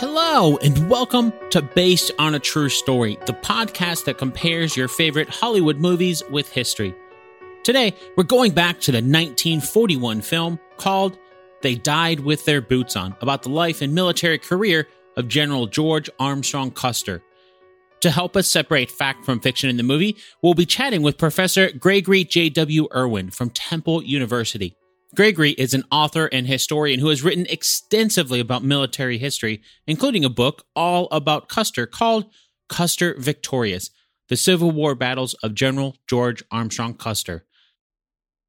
Hello, and welcome to Based on a True Story, the podcast that compares your favorite Hollywood movies with history. Today, we're going back to the 1941 film called They Died with Their Boots On, about the life and military career of General George Armstrong Custer. To help us separate fact from fiction in the movie, we'll be chatting with Professor Gregory J.W. Irwin from Temple University. Gregory is an author and historian who has written extensively about military history, including a book all about Custer called Custer Victorious The Civil War Battles of General George Armstrong Custer.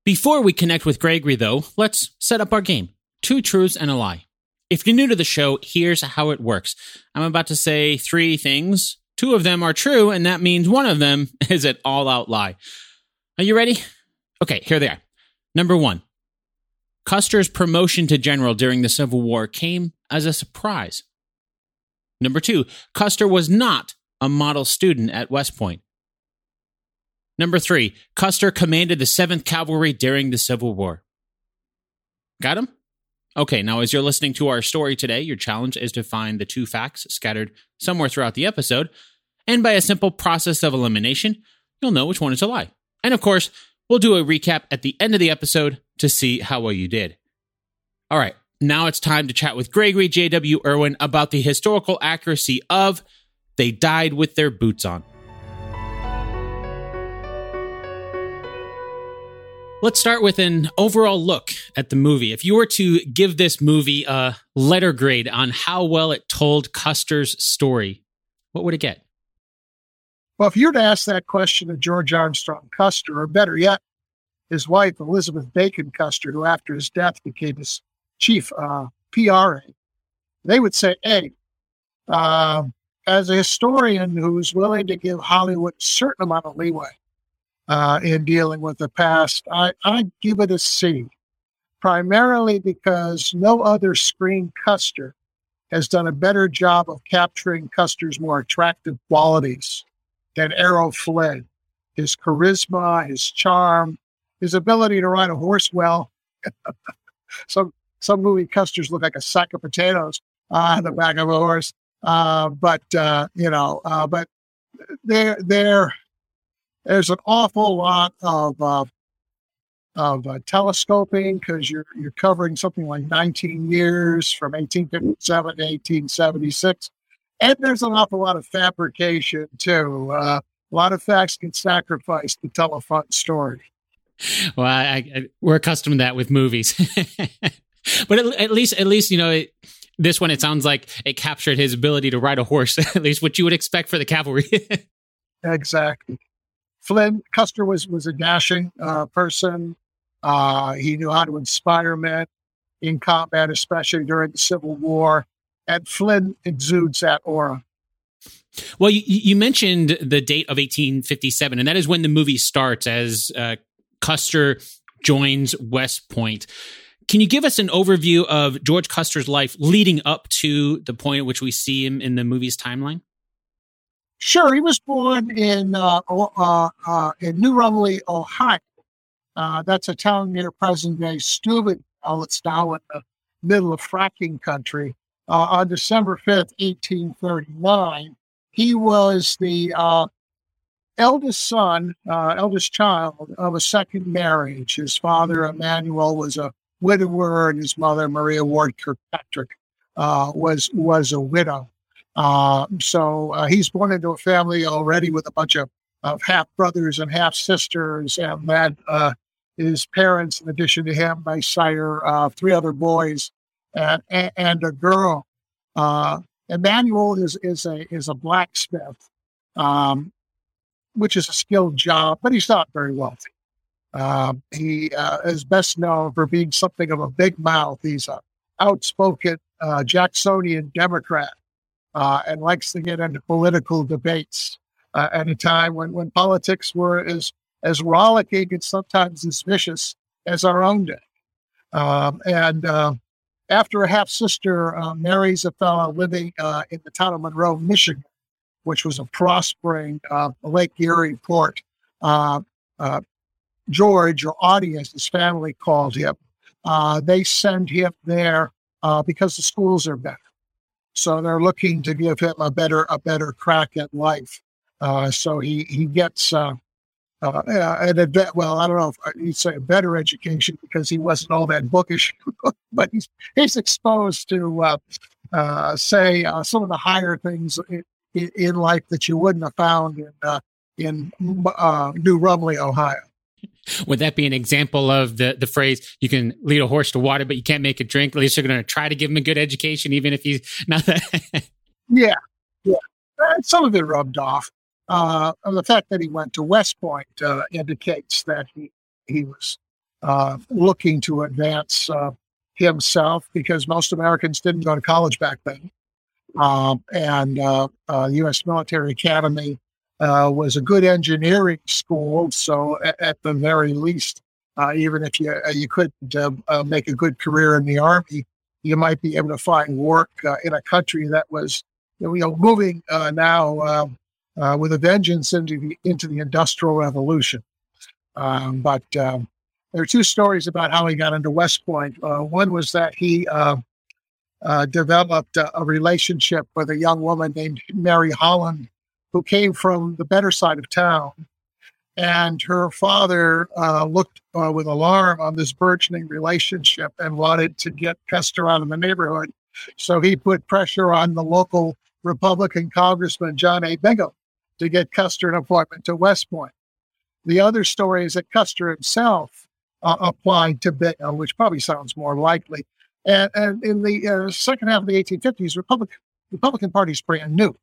Before we connect with Gregory, though, let's set up our game Two Truths and a Lie. If you're new to the show, here's how it works I'm about to say three things. Two of them are true, and that means one of them is an all out lie. Are you ready? Okay, here they are. Number one Custer's promotion to general during the Civil War came as a surprise. Number two, Custer was not a model student at West Point. Number three, Custer commanded the 7th Cavalry during the Civil War. Got him? Okay, now as you're listening to our story today, your challenge is to find the two facts scattered somewhere throughout the episode, and by a simple process of elimination, you'll know which one is a lie. And of course, we'll do a recap at the end of the episode to see how well you did. All right, now it's time to chat with Gregory J.W. Irwin about the historical accuracy of They Died with Their Boots On. Let's start with an overall look at the movie. If you were to give this movie a letter grade on how well it told Custer's story, what would it get? Well, if you were to ask that question of George Armstrong Custer, or better yet, his wife, Elizabeth Bacon Custer, who after his death became his chief uh, PRA, they would say, hey, uh, as a historian who's willing to give Hollywood a certain amount of leeway uh, in dealing with the past, I, I give it a C, primarily because no other screen Custer has done a better job of capturing Custer's more attractive qualities than Errol Flynn. His charisma, his charm, his ability to ride a horse well. some some movie custers look like a sack of potatoes on the back of a horse. Uh, but uh, you know, uh, but there there there's an awful lot of uh, of uh, telescoping because you're you're covering something like 19 years from 1857 to 1876, and there's an awful lot of fabrication too. Uh, a lot of facts get sacrificed to tell a fun story well, I, I, we're accustomed to that with movies, but at, at, least, at least you know, it, this one it sounds like it captured his ability to ride a horse, at least what you would expect for the cavalry. exactly. Flynn Custer was was a dashing uh, person. Uh, he knew how to inspire men in combat, especially during the Civil War. And Flynn exudes that aura. Well, you, you, mentioned the date of 1857, and that is when the movie starts as uh, Custer joins West Point. Can you give us an overview of George Custer's life leading up to the point at which we see him in the movie's timeline? Sure. He was born in uh, uh, uh, in New Rumley, Ohio. Uh, that's a town near present day Steubenville. It's now in the middle of fracking country. Uh, on December 5th, 1839, he was the uh, eldest son, uh, eldest child of a second marriage. His father, Emmanuel, was a widower, and his mother, Maria Ward Kirkpatrick, uh, was was a widow. Uh, so uh, he's born into a family already with a bunch of, of half brothers and half sisters, and that uh, his parents, in addition to him, they sire uh, three other boys and, and a girl. Emmanuel is is a is a blacksmith. Um, which is a skilled job, but he's not very wealthy. Um, he uh, is best known for being something of a big mouth. He's a outspoken uh, Jacksonian Democrat uh, and likes to get into political debates uh, at a time when, when politics were as, as rollicking and sometimes as vicious as our own day. Um, and uh, after a half sister uh, marries a fellow living in the town of Monroe, Michigan, which was a prospering uh, Lake Erie port. Uh, uh, George, or Autie, as his family called him, uh, they send him there uh, because the schools are better. So they're looking to give him a better a better crack at life. So he he gets uh, an adve- well, I don't know if you'd say a better education because he wasn't all that bookish, but he's he's exposed to uh, uh, say uh, some of the higher things in, in, life that you wouldn't have found in uh, in uh, New Rumley, Ohio. Would that be an example of the the phrase "you can lead a horse to water, but you can't make it drink"? At least you're going to try to give him a good education, even if he's not that. yeah, yeah. Some of it rubbed off. Uh, the fact that he went to West Point uh, indicates that he he was uh, looking to advance uh, himself because most Americans didn't go to college back then, um, and U.S. Uh, military Academy uh, was a good engineering school. So at, at the very least, even if you you couldn't make a good career in the army, you might be able to find work in a country that was you know moving now. Um, uh, with a vengeance into the into the Industrial Revolution. Um, but um, there are two stories about how he got into West Point. Uh, one was that he uh, developed a, a, relationship with a young woman named Mary Holland, who came from the better side of town. And her father uh, looked uh, with alarm on this burgeoning relationship and wanted to get Custer out of the neighborhood. So he put pressure on the local Republican Congressman John A. Bingham to get Custer an appointment to West Point. The other story is that Custer himself uh, applied to Bingham, which probably sounds more likely. And, and in the uh, second half of the 1850s, Republican Republican Party is brand new.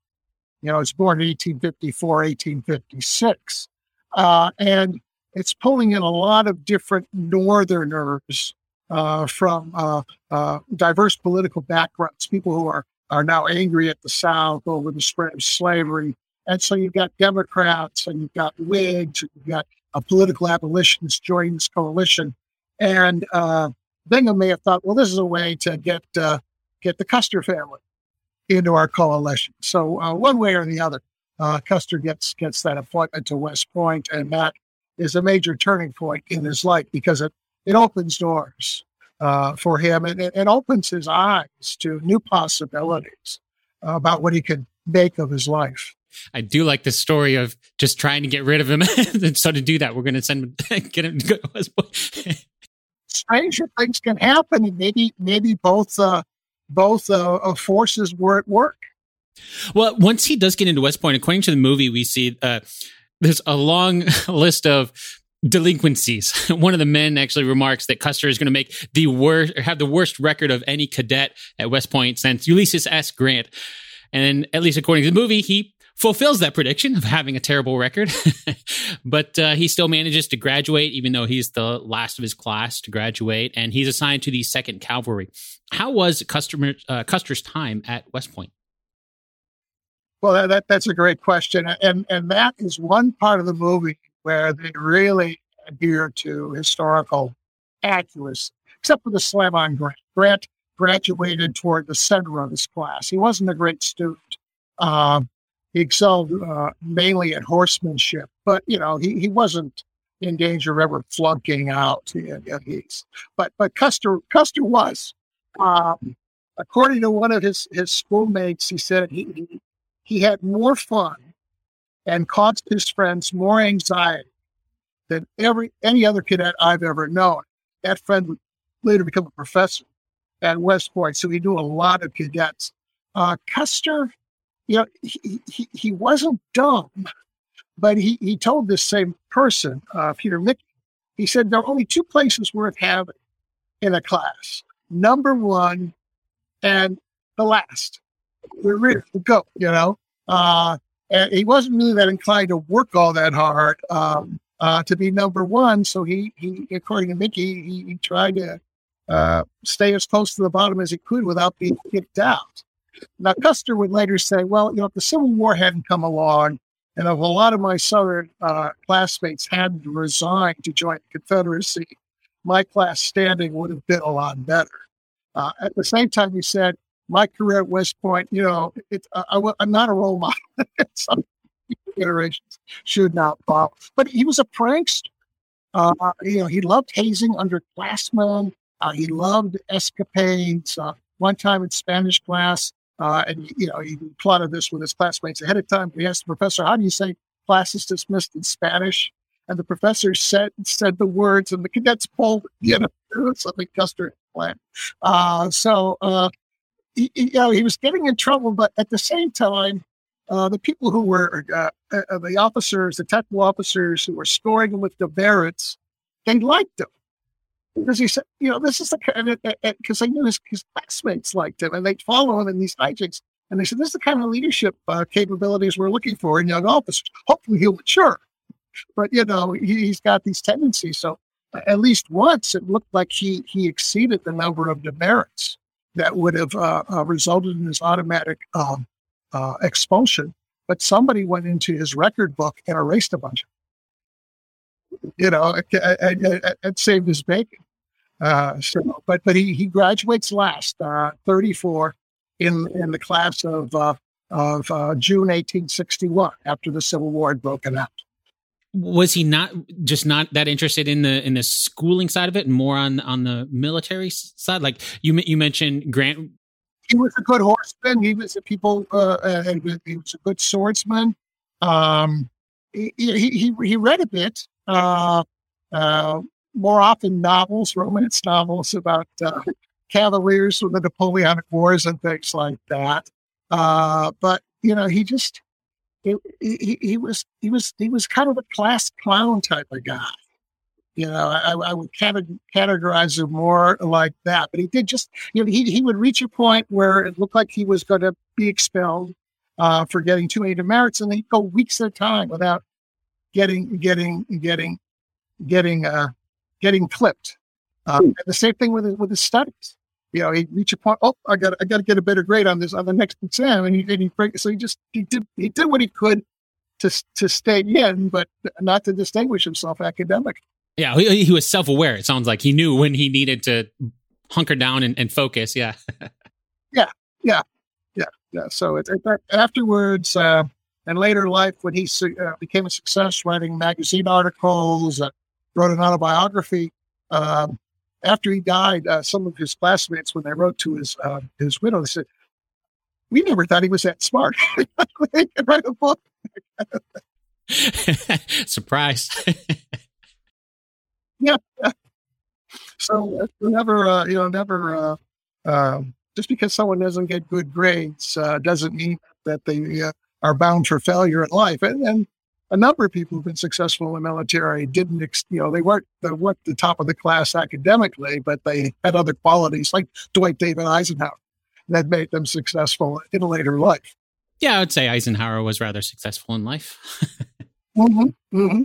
You know, it's born in 1854, 1856. Uh, and it's pulling in a lot of different Northerners uh, from uh, uh, diverse political backgrounds, people who are, are now angry at the South over the spread of slavery, and so you've got Democrats and you've got Whigs, and you've got a political abolitionist joining this coalition. And uh, Bingham may have thought, well, this is a way to get uh, get the Custer family into our coalition. So uh, one way or the other, uh, Custer gets gets that appointment to West Point, and that is a major turning point in his life because it it opens doors uh, for him and it, it opens his eyes to new possibilities about what he could make of his life. I do like the story of just trying to get rid of him. and so to do that, we're going to send him, get him to go to West Point. Stranger things can happen, and maybe maybe both uh, both uh, forces were at work. Well, once he does get into West Point, according to the movie, we see uh, there's a long list of delinquencies. One of the men actually remarks that Custer is going to make the worst, or have the worst record of any cadet at West Point since Ulysses S. Grant. And at least according to the movie, he fulfills that prediction of having a terrible record, but uh, he still manages to graduate, even though he's the last of his class to graduate, and he's assigned to the Second Cavalry. How was Custer, uh, Custer's time at West Point? Well, that, that, that's a great question, and and that is one part of the movie where they really adhere to historical accuracy, except for the slam on Grant. Grant graduated toward the center of his class. He wasn't a great student. Um, he excelled uh, mainly at horsemanship, but you know he, he wasn't in danger of ever flunking out. he's, but but Custer Custer was, um, according to one of his his schoolmates, he said he, he had more fun and caused his friends more anxiety than every any other cadet I've ever known. That friend later become a professor at West Point, so he knew a lot of cadets. Uh, Custer you know, he, he, he wasn't dumb, but he, he told this same person, uh, Peter Michie, he said, there are only two places worth having in a class number one and the last. We're ready to go, you know. Uh, and he wasn't really that inclined to work all that hard um, uh, to be number one. So he, he according to Mickey, he, he tried to uh, stay as close to the bottom as he could without being kicked out. Now, Custer would later say, well, you know, if the Civil War hadn't come along, and if a lot of my Southern uh, classmates hadn't resigned to join the Confederacy, my class standing would have been a lot better. Uh, at the same time, he said, my career at West Point, you know, it, uh, I, am not a role model. Some generations should not follow. But he was a prankster. Uh, you know, he loved hazing underclassmen. Uh, he loved escapades. Uh, one time in Spanish class, Uh, and you know, he plotted this with his classmates ahead of time. He asked the professor, "How do you say class is dismissed in Spanish?" And the professor said said the words, and the cadets pulled. You know, something Custer planned. Uh, so uh, he, you know, he was getting in trouble, but at the same time, uh, the people who were uh, uh, the officers, the technical officers who were scoring him with demerits, they liked him because he said, you know, this is the kind of because I knew his, his classmates liked him and they'd follow him in these hijinks. And they said, this is the kind of leadership uh, capabilities we're looking for in young officers. Hopefully he'll mature. But, you know, he, has got these tendencies. So at least once it looked like he, he exceeded the number of demerits that would have uh, uh, resulted in his automatic um, uh, expulsion. But somebody went into his record book and erased a bunch. You know, it, saved his bacon. Uh, so, but but he, he graduates last, uh, 34, in in the class of uh, of June 1861 after the Civil War had broken out. Was he not just not that interested in the in the schooling side of it and more on on the military side? Like you you mentioned grant. He was a good horseman. He was a people uh, and he was a good swordsman. Um he he, he read a bit uh, uh, more often novels romance novels about uh, cavaliers from the napoleonic wars and things like that uh but you know he just he, he, was he was he was kind of a class clown type of guy. You know, I, I would categorize him more like that. But he did just you know he he would reach a point where it looked like he was going to be expelled uh, for getting too many demerits, and he'd go weeks at a time without getting getting getting getting uh, getting clipped. Um, the same thing with with his studies you know, he reach a point. Oh, I got, I got to get a better grade on this on the next exam, and he, and he so he just he did he did what he could to to stay in, but not to distinguish himself academically. Yeah, he, he was self aware. It sounds like he knew when he needed to hunker down and, and focus. Yeah, yeah, yeah, yeah, yeah. So it, it, afterwards, uh, and later life, when he uh, became a success writing magazine articles, uh, wrote an autobiography. Um, after he died, uh, some of his classmates, when they wrote to his uh, his widow, they said, "We never thought he was that smart. he could write a book." Surprise! yeah. So never, uh, you know, never. Uh, um, just because someone doesn't get good grades uh, doesn't mean that they are bound for failure in life. And, and a number of people who've been successful in the military didn't, you know, they weren't the, weren't the top of the class academically, but they had other qualities like Dwight David Eisenhower that made them successful in a later life. Yeah, I would say Eisenhower was rather successful in life. mm-hmm, mm-hmm.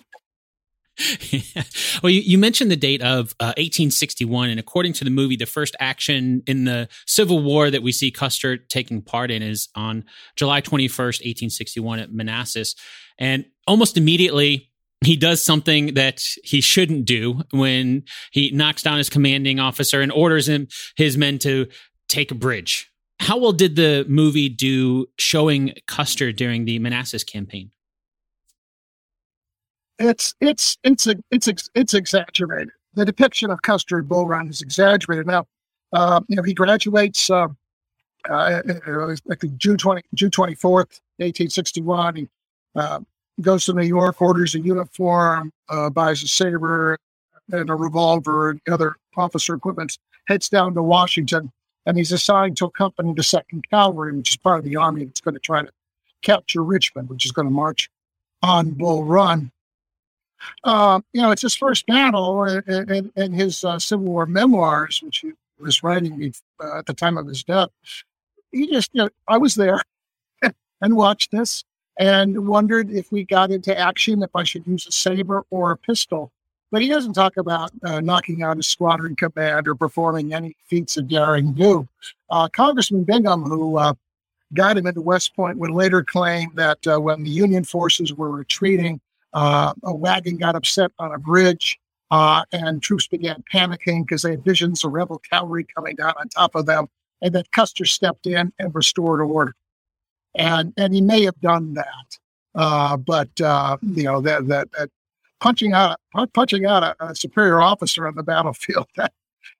Well, you, you, mentioned the date of uh, 1861, and according to the movie, the first action in the Civil War that we see Custer taking part in is on July 21st, 1861, at Manassas. And almost immediately, he does something that he shouldn't do when he knocks down his commanding officer and orders him his men to take a bridge. How well did the movie do showing Custer during the Manassas campaign? it's it's it's it's it's exaggerated. The depiction of Custer at Bull Run is exaggerated. Now, uh, you know, he graduates uh, uh, like June twenty June twenty fourth, eighteen sixty one. He uh, goes to New York, orders a uniform, uh, buys a saber and a revolver and other officer equipment, heads down to Washington, and he's assigned to accompany the Second Cavalry, which is part of the army that's going to try to capture Richmond, which is going to march on Bull Run. Uh, you know, it's his first battle and in his uh, Civil War memoirs, which he was writing uh, at the time of his death. He just, you know, I was there and watched this and wondered if we got into action, if I should use a saber or a pistol. But he doesn't talk about uh, knocking out a squadron command or performing any feats of daring do. Uh, Congressman Bingham, who uh, got him into West Point, would later claim that uh, when the Union forces were retreating, uh, a wagon got upset on a bridge, uh, and troops began panicking because they had visions of rebel cavalry coming down on top of them. And that Custer stepped in and restored order. And and he may have done that, uh, but uh, you know that, that, that punching out punching out a, a, superior officer on the battlefield.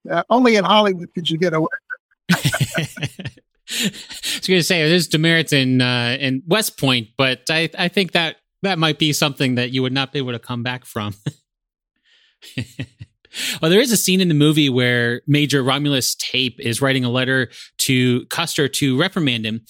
That, only in Hollywood could you get away. I was going to say there's demerits in uh, in West Point, but I I think that that might be something that you would not be able to come back from. well, there is a scene in the movie where Major Romulus Taipe is writing a letter to Custer to reprimand him,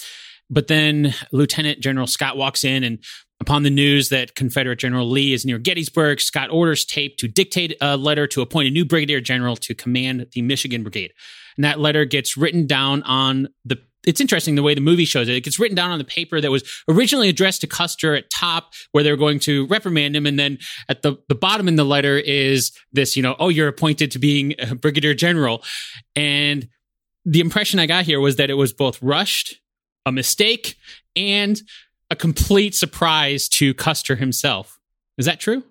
but then Lieutenant General Scott walks in and Upon the news that Confederate General Lee is near Gettysburg, Scott orders Taipe to dictate a letter to appoint a new brigadier general to command the Michigan Brigade. And that letter gets written down on the it's interesting the way the movie shows it. It gets written down on the paper that was originally addressed to Custer at top, where they're going to reprimand him. And then at the, the bottom in the letter is this, you know, oh, you're appointed to being a brigadier general. And the impression I got here was that it was both rushed, a mistake, and a complete surprise to Custer himself. Is that true?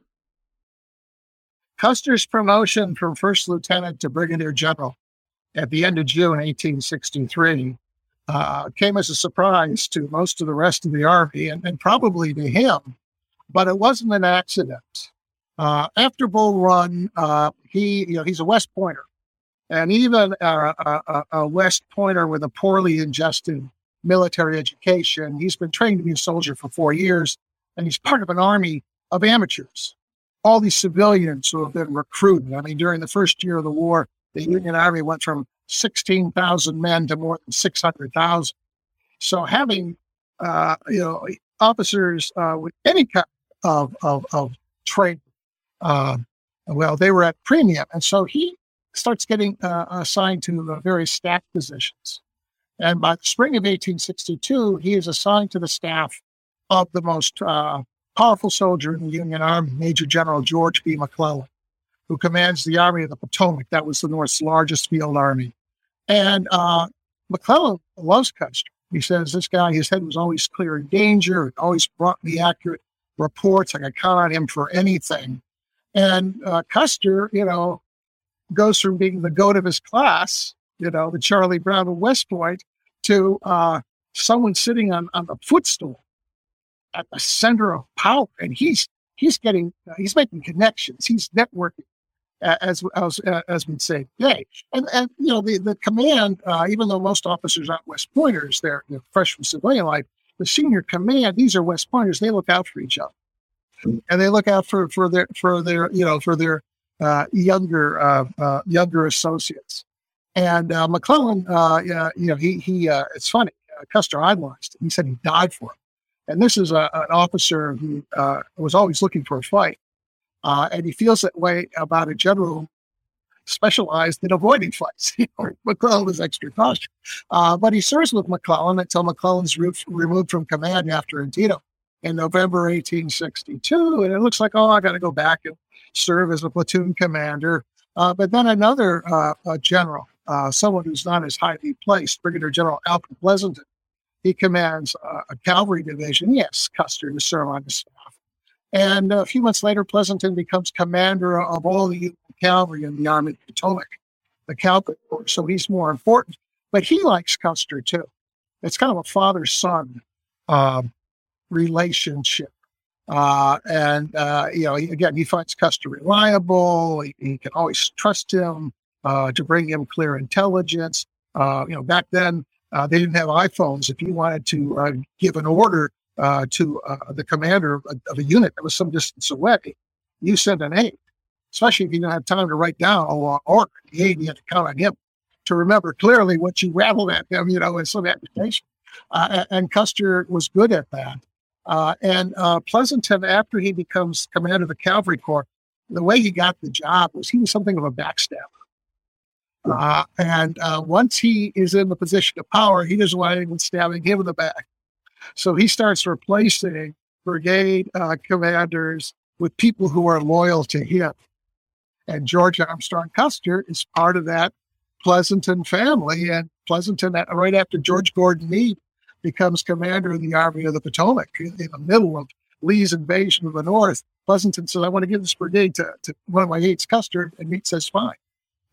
Custer's promotion from first lieutenant to brigadier general at the end of June 1863 uh, came as a surprise to most of the rest of the army and, and probably to him, but it wasn't an accident. Uh, after Bull Run, uh, he you know he's a West Pointer, and even a, a, a West Pointer with a poorly ingested military education. He's been trained to be a soldier for four years, and he's part of an army of amateurs. All these civilians who have been recruited. I mean, during the first year of the war, the Union Army went from 16,000 men to more than 600,000. So having, uh, you know, officers uh, with any kind of, of, of training, uh, well, they were at premium. And so he starts getting uh, assigned to various staff positions. And by the spring of 1862, he is assigned to the staff of the most uh, powerful soldier in the Union Army, Major General George B. McClellan, who commands the Army of the Potomac. That was the North's largest field army. And uh, McClellan loves Custer. He says, This guy, his head was always clear in danger, and always brought me accurate reports. I could count on him for anything. And uh, Custer, you know, goes from being the goat of his class, you know, the Charlie Brown of West Point, to uh, someone sitting on, on the footstool at the center of power. And he's, he's getting, uh, he's making connections. He's networking. Uh, as as as we'd say today, and and you know the the command, uh, even though most officers aren't West Pointers, they're, they're fresh from civilian life. The senior command, these are West Pointers. They look out for each other, and they look out for for their for their you know for their uh, younger uh, younger associates. And uh, McClellan, uh, you know, he he. Uh, it's funny. Uh, Custer idolized him. He said he died for him. And this is a, an officer who uh, was always looking for a fight, and he feels that way about a general specialized in avoiding fights. McClellan is extra cautious, but he serves with McClellan until McClellan's re- removed from command after Antietam in November 1862. And it looks like, oh, I got to go back and serve as a platoon commander. Uh, but then another uh, general uh, someone who's not as highly placed, Brigadier General Alfred Pleasonton. He commands uh, a cavalry division. Yes, Custer to serve on the staff. And a few months later, Pleasanton becomes commander of all the cavalry in the Army of the Potomac, the cavalry corps. So he's more important. But he likes Custer too. It's kind of a father son um, relationship. Uh, and, uh, you know, again, he finds Custer reliable. He, he, can always trust him uh, to bring him clear intelligence. Uh, you know, back then uh, they didn't have iPhones. If you wanted to uh, give an order uh, to uh, the commander of, of, a unit that was some distance away, you sent an aide, especially if you didn't have time to write down a long order. The aide, you had to count on him to remember clearly what you rattled at him, you know, in some application. and Custer was good at that. and Pleasonton, after he becomes commander of the Cavalry Corps, the way he got the job was he was something of a backstabber. Uh, and uh, once he is in the position of power, he doesn't want anyone stabbing him in the back. So he starts replacing brigade uh, commanders with people who are loyal to him. And George Armstrong Custer is part of that Pleasonton family. And Pleasonton, right after George Gordon Meade becomes commander of the Army of the Potomac in, in the middle of Lee's invasion of the North, Pleasonton says, I want to give this brigade to, to one of my aides, Custer. And Meade says, fine.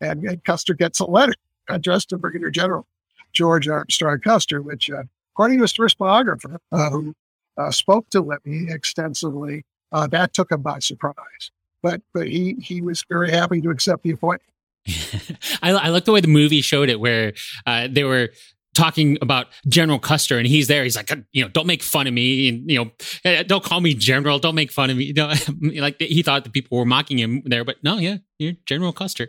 And, and Custer gets a letter addressed to Brigadier General George Armstrong Custer, which, uh, according to his first biographer, uh, who uh, spoke to Libby extensively, uh, that took him by surprise. But but he he was very happy to accept the appointment. I, I like the way the movie showed it, where uh, they were talking about General Custer, and he's there. He's like, you know, don't make fun of me, and you know, eh, don't call me General. Don't make fun of me. You know, like he thought the people were mocking him there, but no, yeah, you're General Custer.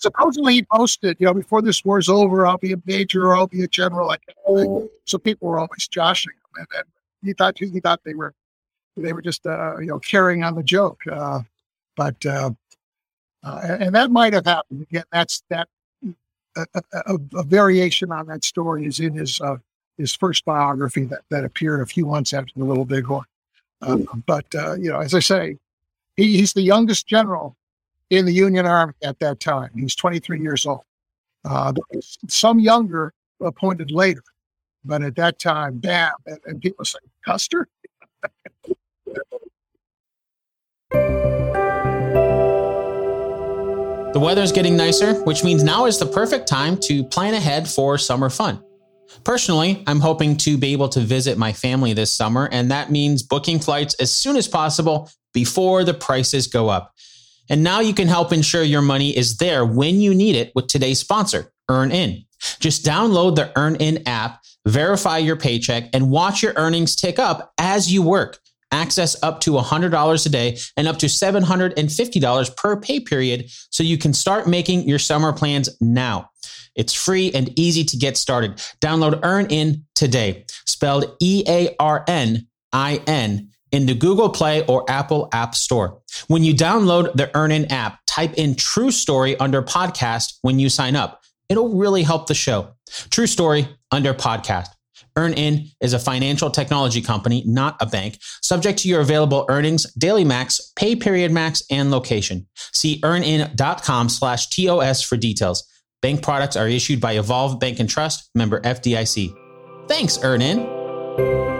Supposedly he posted, you know, before this war's over, I'll be a major or I'll be a general. Like, so people were always joshing him, and, he thought he thought they were they were just uh, you know carrying on the joke. Uh, but uh, uh and that might have happened again. That's that a, a, a, variation on that story is in his uh, his first biography that, that appeared a few months after the Little Bighorn. Uh, but you know, as I say, he, he's the youngest general in the Union Army at that time. He's 23 years old. Uh, some younger appointed later, but at that time, bam! And, and people say, Custer. The weather's getting nicer, which means now is the perfect time to plan ahead for summer fun. Personally, I'm hoping to be able to visit my family this summer, and that means booking flights as soon as possible before the prices go up. And now you can help ensure your money is there when you need it with today's sponsor, EarnIn. Just download the EarnIn app, verify your paycheck, and watch your earnings tick up as you work access up to $100 a day and up to $750 per pay period so you can start making your summer plans now. It's free and easy to get started. Download EarnIn today, spelled E A R N I N, in the Google Play or Apple App Store. When you download the EarnIn app, type in True Story under podcast when you sign up. It'll really help the show. True Story under podcast. EarnIn is a financial technology company, not a bank, subject to your available earnings, daily max, pay period max, and location. See earnin.com slash TOS for details. Bank products are issued by Evolve Bank and Trust, member FDIC. Thanks, EarnIn.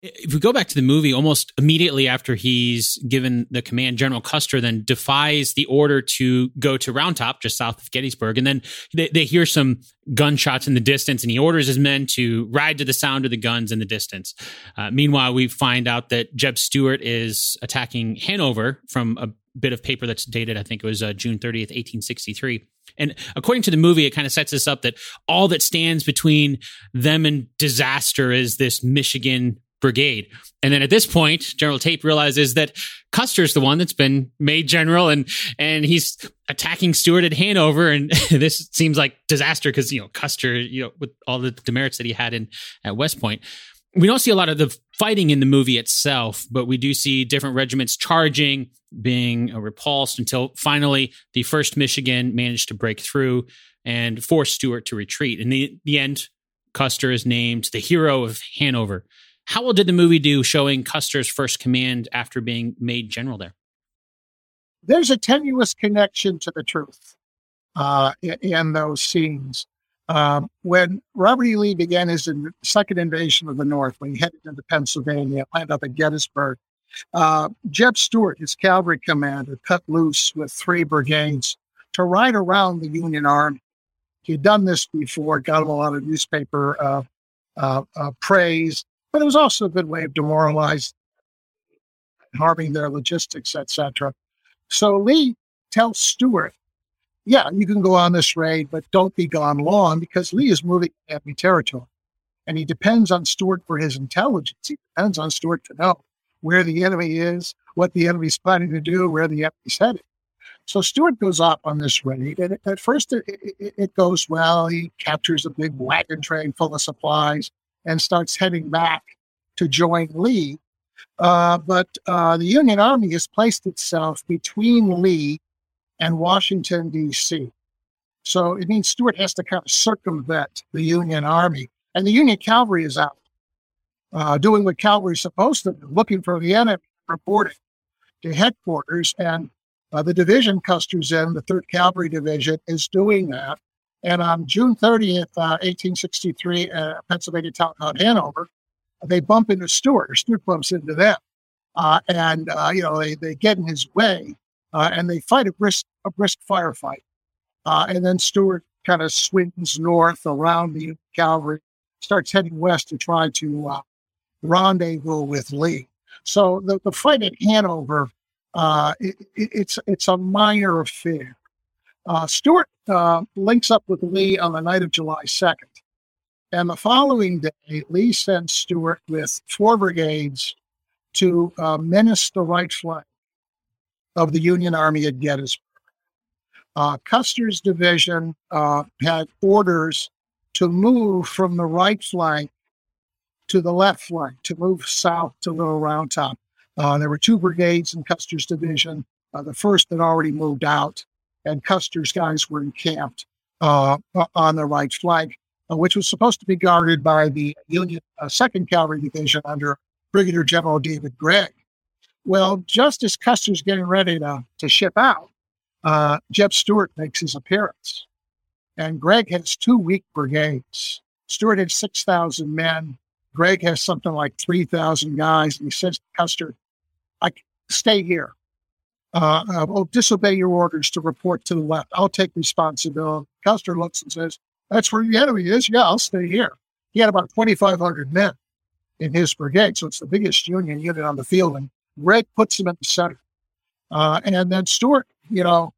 if we go back to the movie, almost immediately after he's given the command, General Custer then defies the order to go to Round Top, just south of Gettysburg. And then they, they, hear some gunshots in the distance, and he orders his men to ride to the sound of the guns in the distance. Uh, meanwhile, we find out that Jeb Stuart is attacking Hanover from a bit of paper that's dated, I think it was uh, June 30th, 1863. And according to the movie, it kind of sets us up that all that stands between them and disaster is this Michigan brigade. And then at this point, General Taipe realizes that Custer's the one that's been made general and, and he's attacking Stuart at Hanover. And this seems like disaster because, you know, Custer, you know, with all the demerits that he had in at West Point. We don't see a lot of the fighting in the movie itself, but we do see different regiments charging, being uh, repulsed until finally the first Michigan managed to break through and force Stuart to retreat. In the, the end, Custer is named the hero of Hanover. How well did the movie do showing Custer's first command after being made general there? There's a tenuous connection to the truth uh, in, those scenes. Um, when Robert E. Lee began his in, second invasion of the North, when he headed into Pennsylvania, landed up at Gettysburg, uh, Jeb Stuart, his cavalry commander, cut loose with three brigades to ride around the Union Army. He had done this before, got him a lot of newspaper uh, uh, uh praise, but it was also a good way of demoralizing, harming their logistics, etc. So Lee tells Stuart, yeah, you can go on this raid, but don't be gone long because Lee is moving enemy territory. And he depends on Stuart for his intelligence. He depends on Stuart to know where the enemy is, what the enemy's planning to do, where the enemy's headed. So Stuart goes off on this raid, and at first it, it, it, goes well. He captures a big wagon train full of supplies and starts heading back to join Lee. Uh, but uh, the Union Army has placed itself between Lee and Washington, D.C. So it means Stuart has to kind of circumvent the Union Army. And the Union cavalry is out uh, doing what cavalry is supposed to do, looking for the enemy, reporting to headquarters. And Uh, the division Custer's in, the 3rd Cavalry Division, is doing that. And on June 30th, uh, 1863, uh, Pennsylvania town called Hanover, they bump into Stuart, or Stuart bumps into them. Uh, and, uh, you know, they, they get in his way uh, and they fight a brisk, a brisk firefight. Uh, and then Stuart kind of swings north around the cavalry, starts heading west to try to rendezvous with Lee. So the, the fight at Hanover, it, it, it's, it's a minor affair. Uh, Stuart uh, links up with Lee on the night of July 2nd. And the following day, Lee sends Stuart with four brigades to uh, menace the right flank of the Union Army at Gettysburg. Uh, Custer's division uh, had orders to move from the right flank to the left flank, to move south to Little Round Top. Uh, there were two brigades in Custer's division. the first had already moved out and Custer's guys were encamped uh, on the right flank, uh, which was supposed to be guarded by the Union uh, 2nd Cavalry Division under Brigadier General David Gregg. Well, just as Custer's getting ready to, to ship out, uh, Jeb Stuart makes his appearance. And Gregg has two weak brigades. Stuart had 6,000 men. Gregg has something like 3,000 guys. And he says to Custer, I stay here uh, will disobey your orders to report to the left. I'll take responsibility. Custer looks and says, That's where the enemy is. Yeah, I'll stay here. He had about 2,500 men in his brigade, so it's the biggest Union unit on the field. And Gregg puts him in the center. Uh, and then Stuart, you know,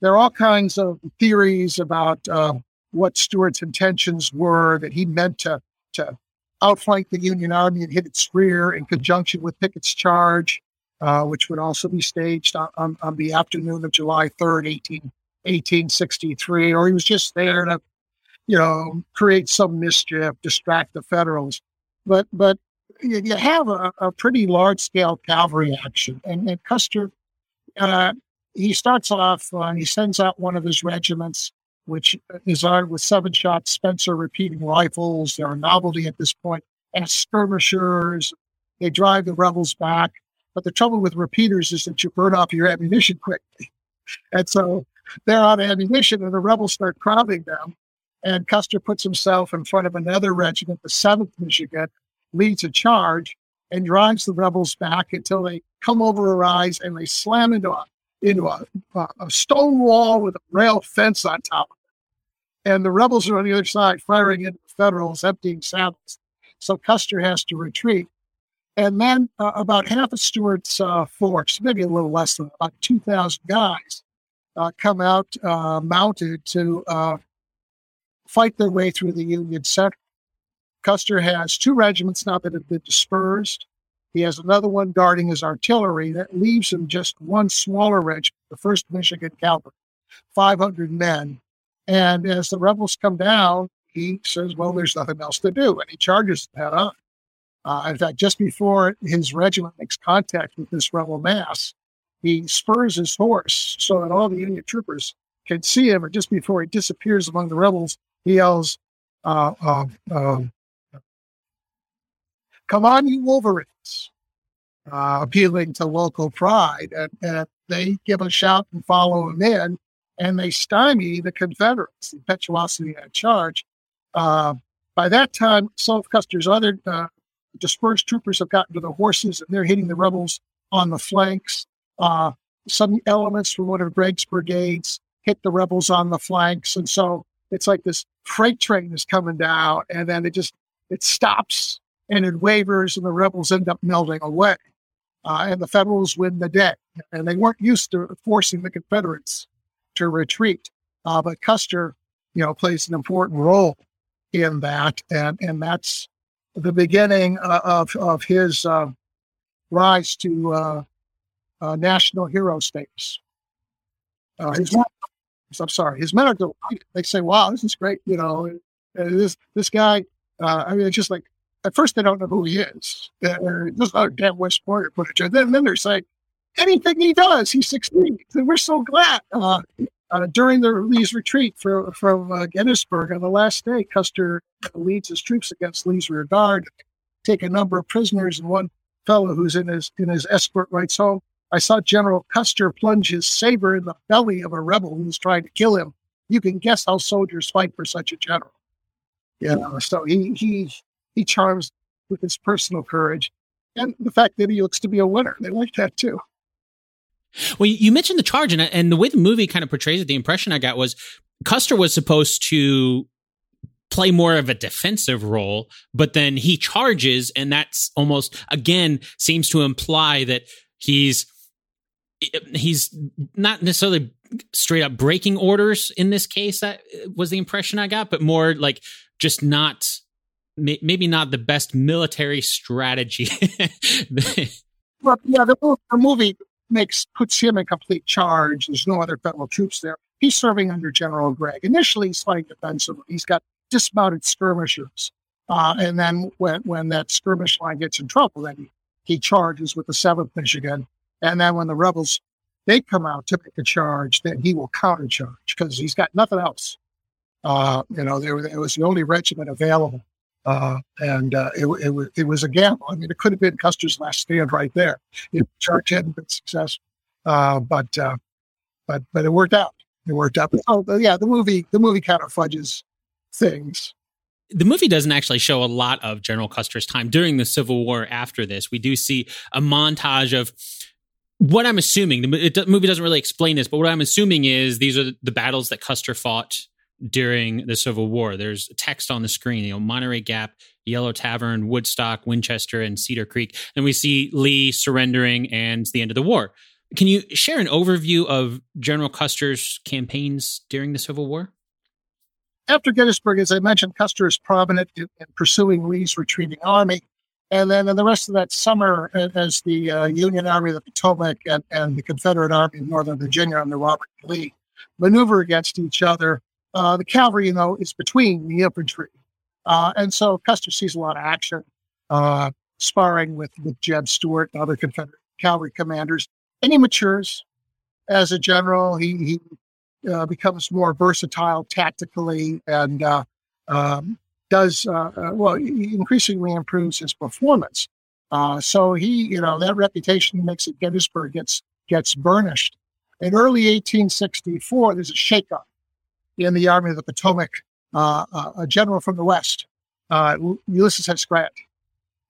there are all kinds of theories about uh, what Stuart's intentions were, that he meant to, to outflank the Union Army and hit its rear in conjunction with Pickett's charge uh, which would also be staged on, on, the afternoon of July 3rd, 18, 1863, or he was just there to, you know, create some mischief, distract the Federals. But but you, you have a, a, pretty large scale cavalry action, and, and Custer, uh, he starts off uh, and he sends out one of his regiments, which is armed with seven shot Spencer repeating rifles. They're a novelty at this point, as skirmishers. They drive the rebels back. But the trouble with repeaters is that you burn off your ammunition quickly. And so they're out of ammunition and the rebels start crowding them. And Custer puts himself in front of another regiment, the 7th Michigan, leads a charge and drives the rebels back until they come over a rise and they slam into a, into a, a stone wall with a rail fence on top of it. And the rebels are on the other side firing into the Federals, emptying saddles. So Custer has to retreat. And then uh, about half of Stuart's uh, force, maybe a little less than about 2,000 guys, uh, come out uh, mounted to uh, fight their way through the Union center. Custer has two regiments now that have been dispersed. He has another one guarding his artillery. That leaves him just one smaller regiment, the 1st Michigan Cavalry, 500 men. And as the rebels come down, he says, Well, there's nothing else to do. And he charges head on. Uh, in fact, just before his regiment makes contact with this rebel mass, he spurs his horse so that all the Union troopers can see him. Or just before he disappears among the rebels, he yells, uh, uh, "Come on, you Wolverines!" Uh, appealing to local pride, and, and, they give a shout and follow him in, and they stymie the Confederates, impetuosity at charge. Uh, by that time, of Custer's other uh, dispersed troopers have gotten to the horses and they're hitting the rebels on the flanks. Uh, some elements from one of Gregg's brigades hit the rebels on the flanks. And so it's like this freight train is coming down and then it just, it stops and it wavers and the rebels end up melting away. Uh, and the Federals win the day. And they weren't used to forcing the Confederates to retreat. Uh, but Custer, you know, plays an important role in that. And, and that's, the beginning uh, of, of his uh, rise to uh, uh, national hero status. Uh, his I'm sorry, his men are delighted. They say, "Wow, this is great!" You know, this this guy. I mean, it's just like at first they don't know who he is. They're just oh, damn West Point footage, and then, then they're saying anything he does, he succeeds. And we're so glad. Uh, uh, during the Lee's retreat for, from uh, Gettysburg on the last day, Custer leads his troops against Lee's rear guard, take a number of prisoners, and one fellow who's in his in his escort writes home, I saw General Custer plunge his saber in the belly of a rebel who was trying to kill him. You can guess how soldiers fight for such a general. You know, so he he he charms with his personal courage and the fact that he looks to be a winner. They like that too. Well, you mentioned the charge, and, and the way the movie kind of portrays it, the impression I got was Custer was supposed to play more of a defensive role, but then he charges, and that's almost again seems to imply that he's he's not necessarily straight up breaking orders in this case. That uh, was the impression I got, but more like just not maybe not the best military strategy. well, yeah, the movie makes puts him in complete charge. There's no other federal troops there. He's serving under General Gregg. Initially, he's fighting defensively. He's got dismounted skirmishers. Uh, and then when, when that skirmish line gets in trouble, then he, he charges with the 7th Michigan. And then when the rebels, they come out to make a charge, then he will countercharge because he's got nothing else. Uh, you know, there, it was the only regiment available. Uh, and uh, it, it, it, was a gamble. I mean, it could have been Custer's last stand right there if charge hadn't been successful. Uh, but uh, but but it worked out. It worked out. But, oh, yeah, the movie the movie kind of fudges things. The movie doesn't actually show a lot of General Custer's time during the Civil War. After this, we do see a montage of what I'm assuming. The movie doesn't really explain this, but what I'm assuming is these are the battles that Custer fought during the Civil War. There's text on the screen, you know, Monterey Gap, Yellow Tavern, Woodstock, Winchester, and Cedar Creek. And we see Lee surrendering and the end of the war. Can you share an overview of General Custer's campaigns during the Civil War? After Gettysburg, as I mentioned, Custer is prominent in, in pursuing Lee's retreating army. And then in the rest of that summer, as the uh, Union Army of the Potomac and, and the Confederate Army of Northern Virginia under Robert Lee maneuver against each other, uh, the cavalry, you know, is between the infantry. Uh, and so Custer sees a lot of action, uh, sparring with, with Jeb Stuart and other Confederate cavalry commanders. And he matures as a general. He, he uh, becomes more versatile tactically and uh, um, does, well, he increasingly improves his performance. so he, you know, that reputation makes it Gettysburg gets, gets burnished. In early 1864, there's a shakeup in the Army of the Potomac, uh, uh, a general from the West, uh, Ulysses S. Grant,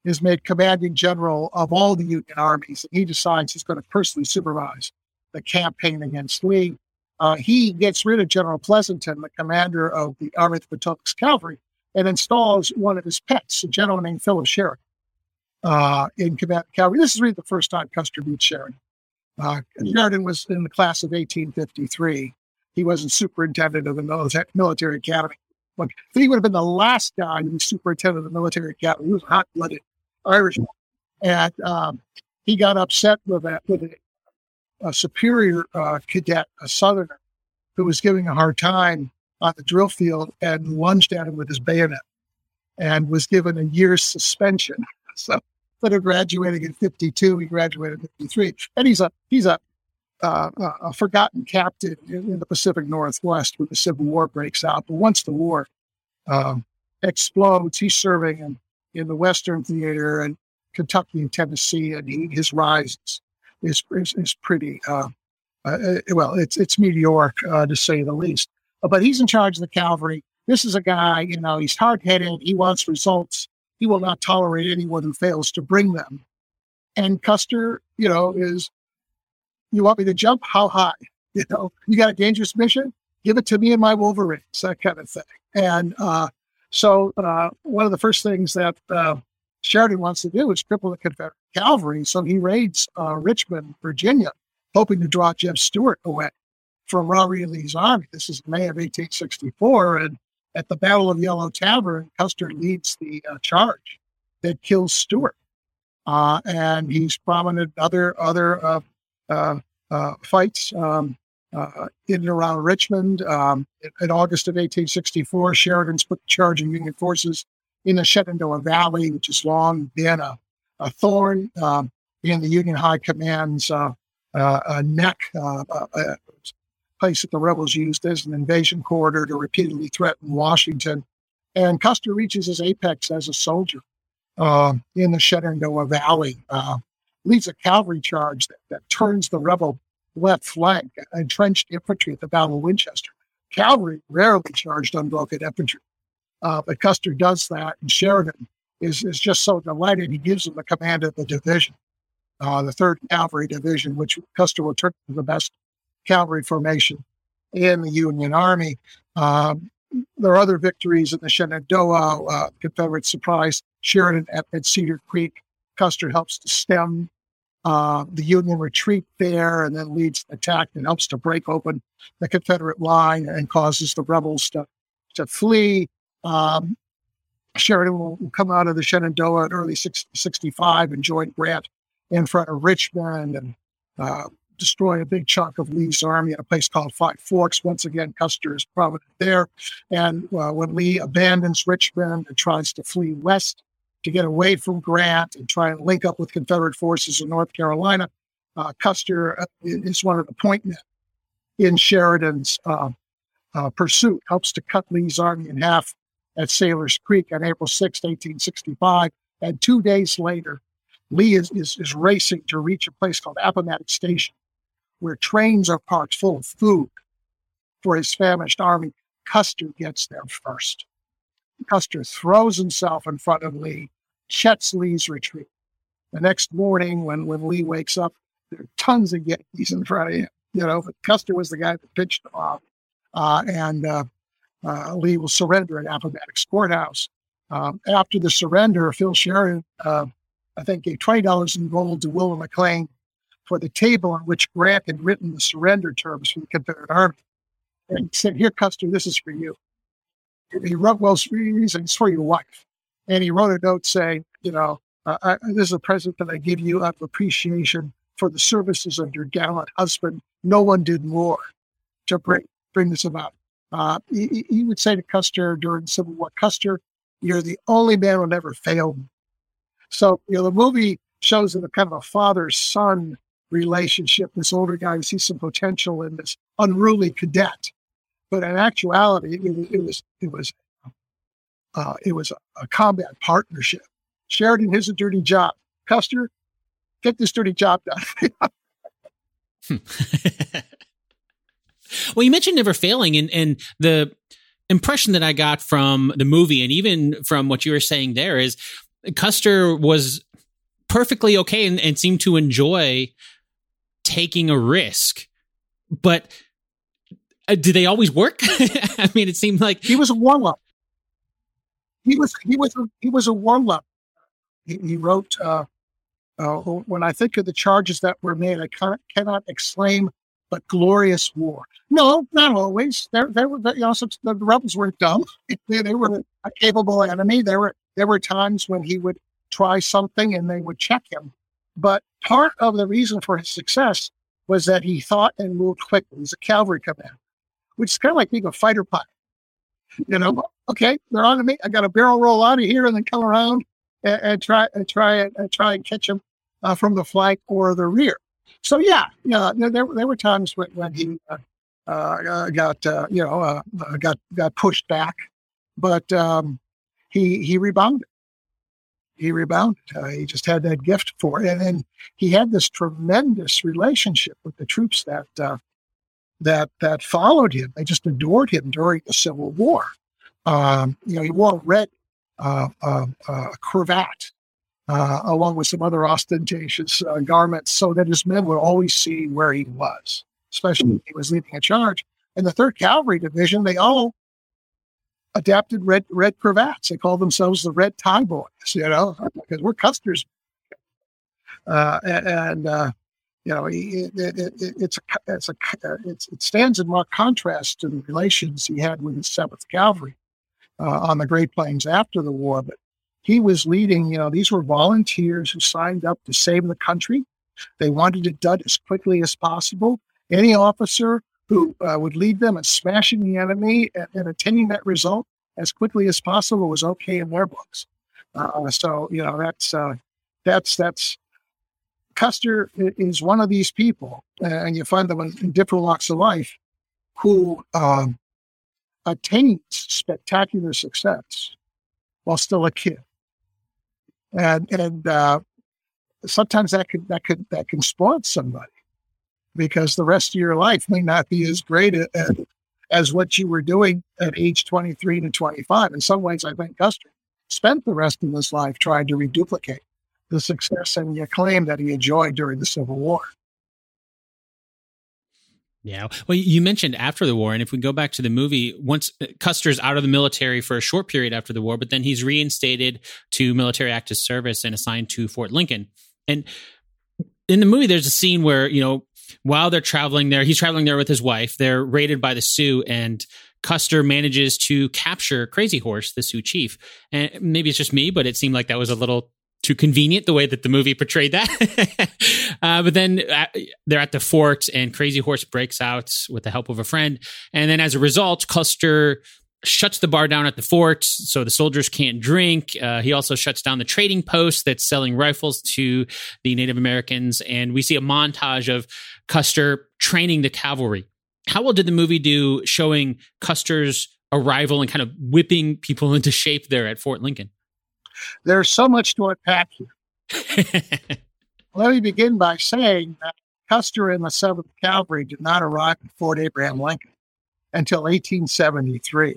is made commanding general of all the Union armies. And he decides he's going to personally supervise the campaign against Lee. Uh, he gets rid of General Pleasonton, the commander of the Army of the Potomac's cavalry, and installs one of his pets, a gentleman named Philip Sheridan, uh, in command of cavalry. This is really the first time Custer meets Sheridan. Uh, Sheridan was in the class of 1853 he wasn't superintendent of the military academy. But he would have been the last guy to be superintendent of the military academy. He was hot blooded Irishman. And um, he got upset with a, with a, a superior uh, cadet, a Southerner, who was giving a hard time on the drill field and lunged at him with his bayonet and was given a year's suspension. So instead of graduating in 52, he graduated in 53. And he's a, he's a uh, a forgotten captain in, in, the Pacific Northwest when the Civil War breaks out. But once the war um, explodes, he's serving in, in the Western Theater and Kentucky and Tennessee, and he, his rise is, is, is pretty, uh, uh, uh, well, it's, it's meteoric uh, to say the least. But he's in charge of the cavalry. This is a guy, you know, he's hard headed. He wants results. He will not tolerate anyone who fails to bring them. And Custer, you know, is you want me to jump? How high? You know, you got a dangerous mission? Give it to me and my Wolverines, that kind of thing. And uh, so, uh, one of the first things that uh, Sheridan wants to do is cripple the Confederate cavalry. So he raids uh, Richmond, Virginia, hoping to draw Jeb Stuart away from Robert E. Lee's army. This is May of 1864, and at the Battle of Yellow Tavern, Custer leads the uh, charge that kills Stuart. Uh, and he's prominent other other uh, fights um, uh, in and around Richmond. Um, in August of 1864, Sheridan's put charging Union forces in the Shenandoah Valley, which has long been a, a thorn um, in the Union High Command's uh, uh, neck, uh, a place that the rebels used as an invasion corridor to repeatedly threaten Washington. And Custer reaches his apex as a soldier in the Shenandoah Valley leads a cavalry charge that, that turns the rebel left flank, entrenched infantry at the Battle of Winchester. Cavalry rarely charged unbroken infantry, uh, but Custer does that, and Sheridan is, is just so delighted he gives him the command of the division, uh, the Third Cavalry Division, which Custer will turn to the best cavalry formation in the Union Army. Um, there are other victories in the Shenandoah, uh, Confederate surprise Sheridan at, at, Cedar Creek. Custer helps to stem uh, the Union retreat there and then leads the attack and helps to break open the Confederate line and causes the rebels to, to flee. Um, Sheridan will, will, come out of the Shenandoah in early 65 and join Grant in front of Richmond and uh, destroy a big chunk of Lee's army at a place called Five Forks. Once again, Custer is prominent there. And uh, when Lee abandons Richmond and tries to flee west to get away from Grant and try and link up with Confederate forces in North Carolina, uh, Custer uh, is one of the point men in Sheridan's uh, uh, pursuit, helps to cut Lee's army in half at Sailor's Creek on April 6, 1865. And two days later, Lee is, is, is racing to reach a place called Appomattox Station where trains are parked full of food for his famished army. Custer gets there first. Custer throws himself in front of Lee, checks Lee's retreat. The next morning, when, when Lee wakes up, there are tons of Yankees in front of him. You know, but Custer was the guy that pitched them off. Uh, and uh, uh, Lee will surrender at Appomattox Courthouse. Um, after the surrender, Phil Sheridan, uh, I think, gave $20 in gold to William McLean for the table on which Grant had written the surrender terms for the Confederate Army. And he said, Here, Custer, this is for you. He wrote, Well, it's for your wife. And he wrote a note saying, You know, uh, I, this is a present that I give you of appreciation for the services of your gallant husband. No one did more to bring, bring this about. Uh, he, he, would say to Custer during the Civil War, Custer, you're the only man who never failed me. So, you know, the movie shows a kind of a father son relationship. This older guy sees some potential in this unruly cadet, but in actuality, it, it was it was uh, it was a, a, combat partnership. Sheridan, here's a dirty job. Custer, get this dirty job done. well, you mentioned never failing, and and the impression that I got from the movie, and even from what you were saying there, is Custer was perfectly okay and, and seemed to enjoy taking a risk. But uh, do they always work? I mean, it seemed like he was a up. He was he was he was a up. He, he, wrote, uh, uh, "When I think of the charges that were made, I cannot, cannot exclaim, but glorious war." No, not always. There, there were you know the rebels weren't dumb. They, they were a capable enemy. There were there were times when he would try something and they would check him. But part of the reason for his success was that he thought and moved quickly. He's a cavalry commander, which is kind of like being a fighter pilot. You know, okay, they're on to me. I got a barrel roll out of here and then come around and, and try and try and try and catch him uh, from the flank or the rear. So yeah, yeah, there, there were times when, when he uh, uh, got uh, you know uh, uh, got got pushed back, but um, he he rebounded he rebounded. He just had that gift for it, and, and, he had this tremendous relationship with the troops that that that followed him. They just adored him during the Civil War. Um, you know, he wore a red uh, um, uh cravat uh, along with some other ostentatious uh, garments, so that his men would always see where he was, especially when he was leading a charge. And the Third Cavalry Division, they all adapted red red cravats. They call themselves the Red Tie Boys, you know, because we're Custer's. Uh, and uh, you know, it, it, it, it's a it's a it's, it stands in marked contrast to the relations he had with the Seventh Cavalry uh, on the Great Plains after the war. But he was leading. You know, these were volunteers who signed up to save the country. They wanted it done as quickly as possible. Any officer who uh, would lead them in smashing the enemy and, and, attaining that result as quickly as possible was okay in their books. Uh, so you know that's uh, that's that's Custer is one of these people, and you find them in, different walks of life who um, attains spectacular success while still a kid. And and uh, sometimes that could that could that can spoil somebody because the rest of your life may not be as great as, as what you were doing at age 23 to 25. In some ways, I think Custer spent the rest of his life trying to reduplicate the success and the acclaim that he enjoyed during the Civil War. Yeah. Well, you mentioned after the war, and if we go back to the movie, once uh, Custer's out of the military for a short period after the war, but then he's reinstated to military active service and assigned to Fort Lincoln. And in the movie, there's a scene where, you know, while they're traveling there, he's traveling there with his wife. They're raided by the Sioux, and Custer manages to capture Crazy Horse, the Sioux chief. And maybe it's just me, but it seemed like that was a little too convenient the way that the movie portrayed that. uh, but then uh, they're at the fort and Crazy Horse breaks out with the help of a friend. And then as a result, Custer shuts the bar down at the fort so the soldiers can't drink. Uh, he also shuts down the trading post that's selling rifles to the Native Americans. And we see a montage of Custer training the cavalry. How well did the movie do showing Custer's arrival and kind of whipping people into shape there at Fort Lincoln? There's so much to unpack here. Let me begin by saying that Custer and the 7th Cavalry did not arrive at Fort Abraham Lincoln until 1873.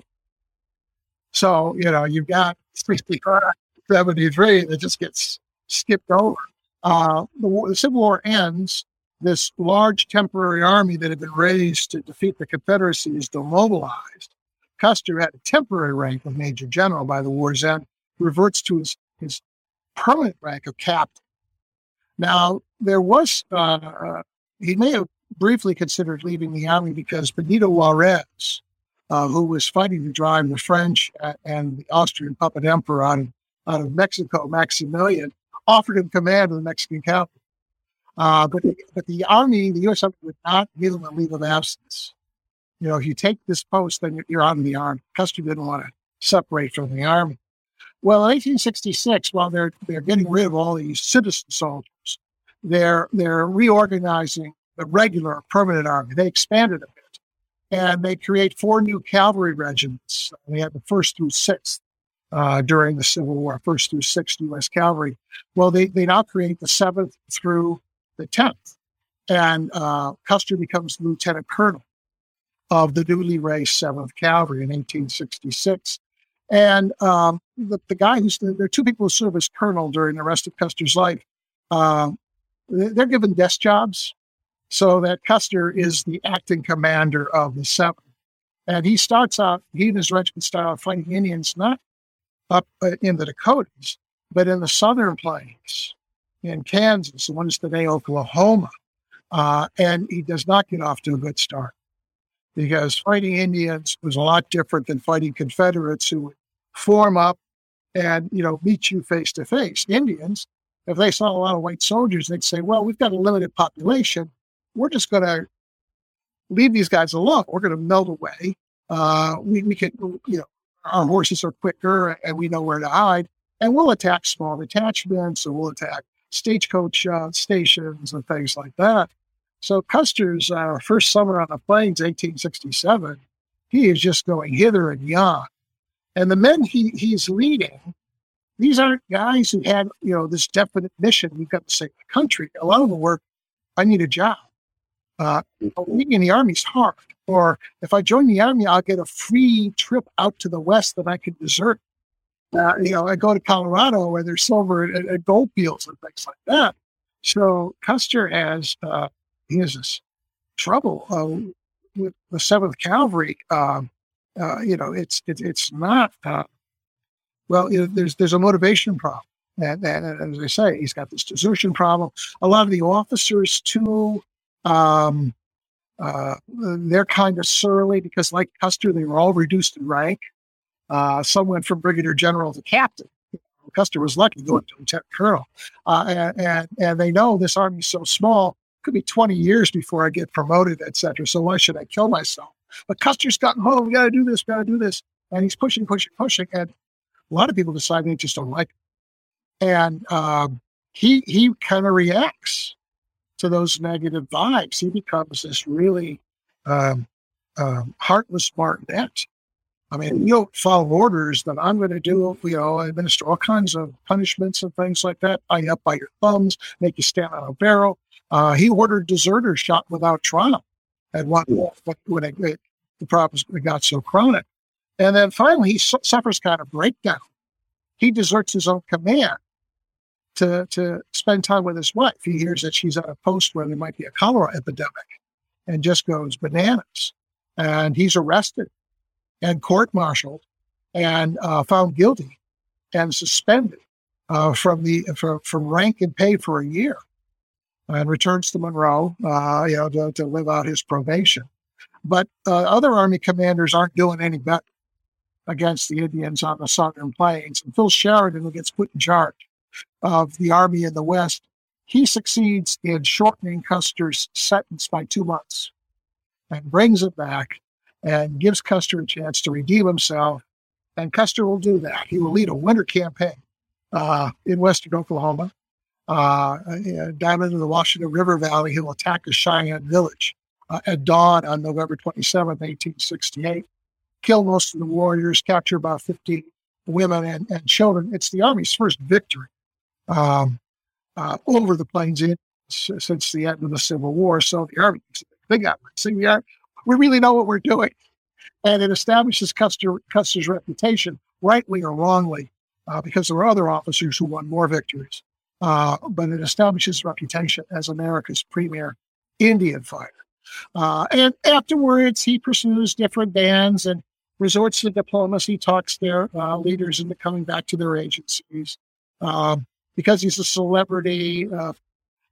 So, you know, you've got 65, 73 that just gets skipped over. Uh, the, the Civil War ends. This large temporary army that had been raised to defeat the Confederacy is demobilized. Custer had a temporary rank of Major General by the war's end, reverts to his, his permanent rank of captain. Now, there was, uh, uh, he may have briefly considered leaving the army because Benito Juarez, uh, who was fighting to drive the French and the Austrian puppet emperor out of, out of Mexico, Maximilian, offered him command of the Mexican cavalry. Uh, but, but the army, the U.S. Army, would not give him a leave of absence. You know, if you take this post, then you're, you're out of the army. Custer didn't want to separate from the army. Well, in 1866, while they're they're getting rid of all these citizen soldiers, they're they're reorganizing the regular permanent army. They expanded a bit, and they create four new cavalry regiments. They had the first through sixth uh, during the Civil War, first through sixth U.S. Cavalry. Well, they they now create the seventh through the tenth, and uh, Custer becomes lieutenant colonel of the newly raised Seventh Cavalry in 1866. And um, the, the guy who's there are two people who serve as colonel during the rest of Custer's life. Uh, they're given desk jobs, so that Custer is the acting commander of the Seventh. And he starts out, he and his regiment start out fighting Indians not up uh, in the Dakotas, but in the southern plains, in Kansas, and one is today Oklahoma. Uh, and he does not get off to a good start because fighting Indians was a lot different than fighting Confederates who would form up and you know meet you face to face. Indians, if they saw a lot of white soldiers, they'd say, "Well, we've got a limited population. We're just going to leave these guys alone. We're going to melt away. Uh, we we can you know our horses are quicker and we know where to hide, and we'll attack small detachments and we'll attack stagecoach uh, stations and things like that." So Custer's uh, first summer on the plains, 1867, he is just going hither and yon. And the men he, he's leading, these aren't guys who had, you know, this definite mission. We've got to save the country. A lot of them were, I need a job. Uh, being in the army's hard. Or if I join the army, I'll get a free trip out to the west that I can desert. Uh, you know, I go to Colorado where there's silver and, and gold fields and things like that. So Custer has uh, he has this trouble uh, with the Seventh Cavalry. Um, uh, you know, it's it, it's not. Uh, well, you know, there's there's a motivation problem, and, and, as I say, he's got this desertion problem. A lot of the officers too. Um, uh, they're kind of surly because, like Custer, they were all reduced in rank. Uh, some went from brigadier general to captain. Custer was lucky to go up to lieutenant colonel, uh, and, and, and they know this army's so small could be 20 years before I get promoted, etc. So why should I kill myself? But Custer's gotten home. We got to do this. Got to do this. And he's pushing, pushing, pushing. And a lot of people decide they just don't like it. And um, he he kind of reacts to those negative vibes. He becomes this really um, um, heartless martinet. I mean, you don't follow orders that I'm going to do, you know, administer all kinds of punishments and things like that, tie you up by your thumbs, make you stand on a barrel. Uh, he ordered deserters shot without trial at one point when it, it, the problems got so chronic. And then finally, he su- suffers kind of breakdown. He deserts his own command to, to spend time with his wife. He hears that she's at a post where there might be a cholera epidemic and just goes bananas. And he's arrested and court-martialed and uh, found guilty and suspended uh, from the from, from rank and pay for a year, and returns to Monroe, uh, you know, to, to, live out his probation. But uh, other Army commanders aren't doing any better against the Indians on the Southern Plains. And Phil Sheridan, who gets put in charge of the Army in the West, he succeeds in shortening Custer's sentence by two months and brings it back and gives Custer a chance to redeem himself. And Custer will do that. He will lead a winter campaign uh, in western Oklahoma. Uh, down into the Washita River Valley, will attack a Cheyenne village uh, at dawn on November 27, 1868, kill most of the warriors, capture about 50 women and, and children. It's the Army's first victory um, uh, over the Plains Indians since the end of the Civil War. So the Army, they got see, we, are, we really know what we're doing. And it establishes Custer, Custer's reputation, rightly or wrongly, uh, because there were other officers who won more victories. Uh, but it establishes reputation as America's premier Indian fighter. Uh, and afterwards, he pursues different bands and resorts to diplomacy, talks their uh, leaders into coming back to their agencies. Um, because he's a celebrity, uh,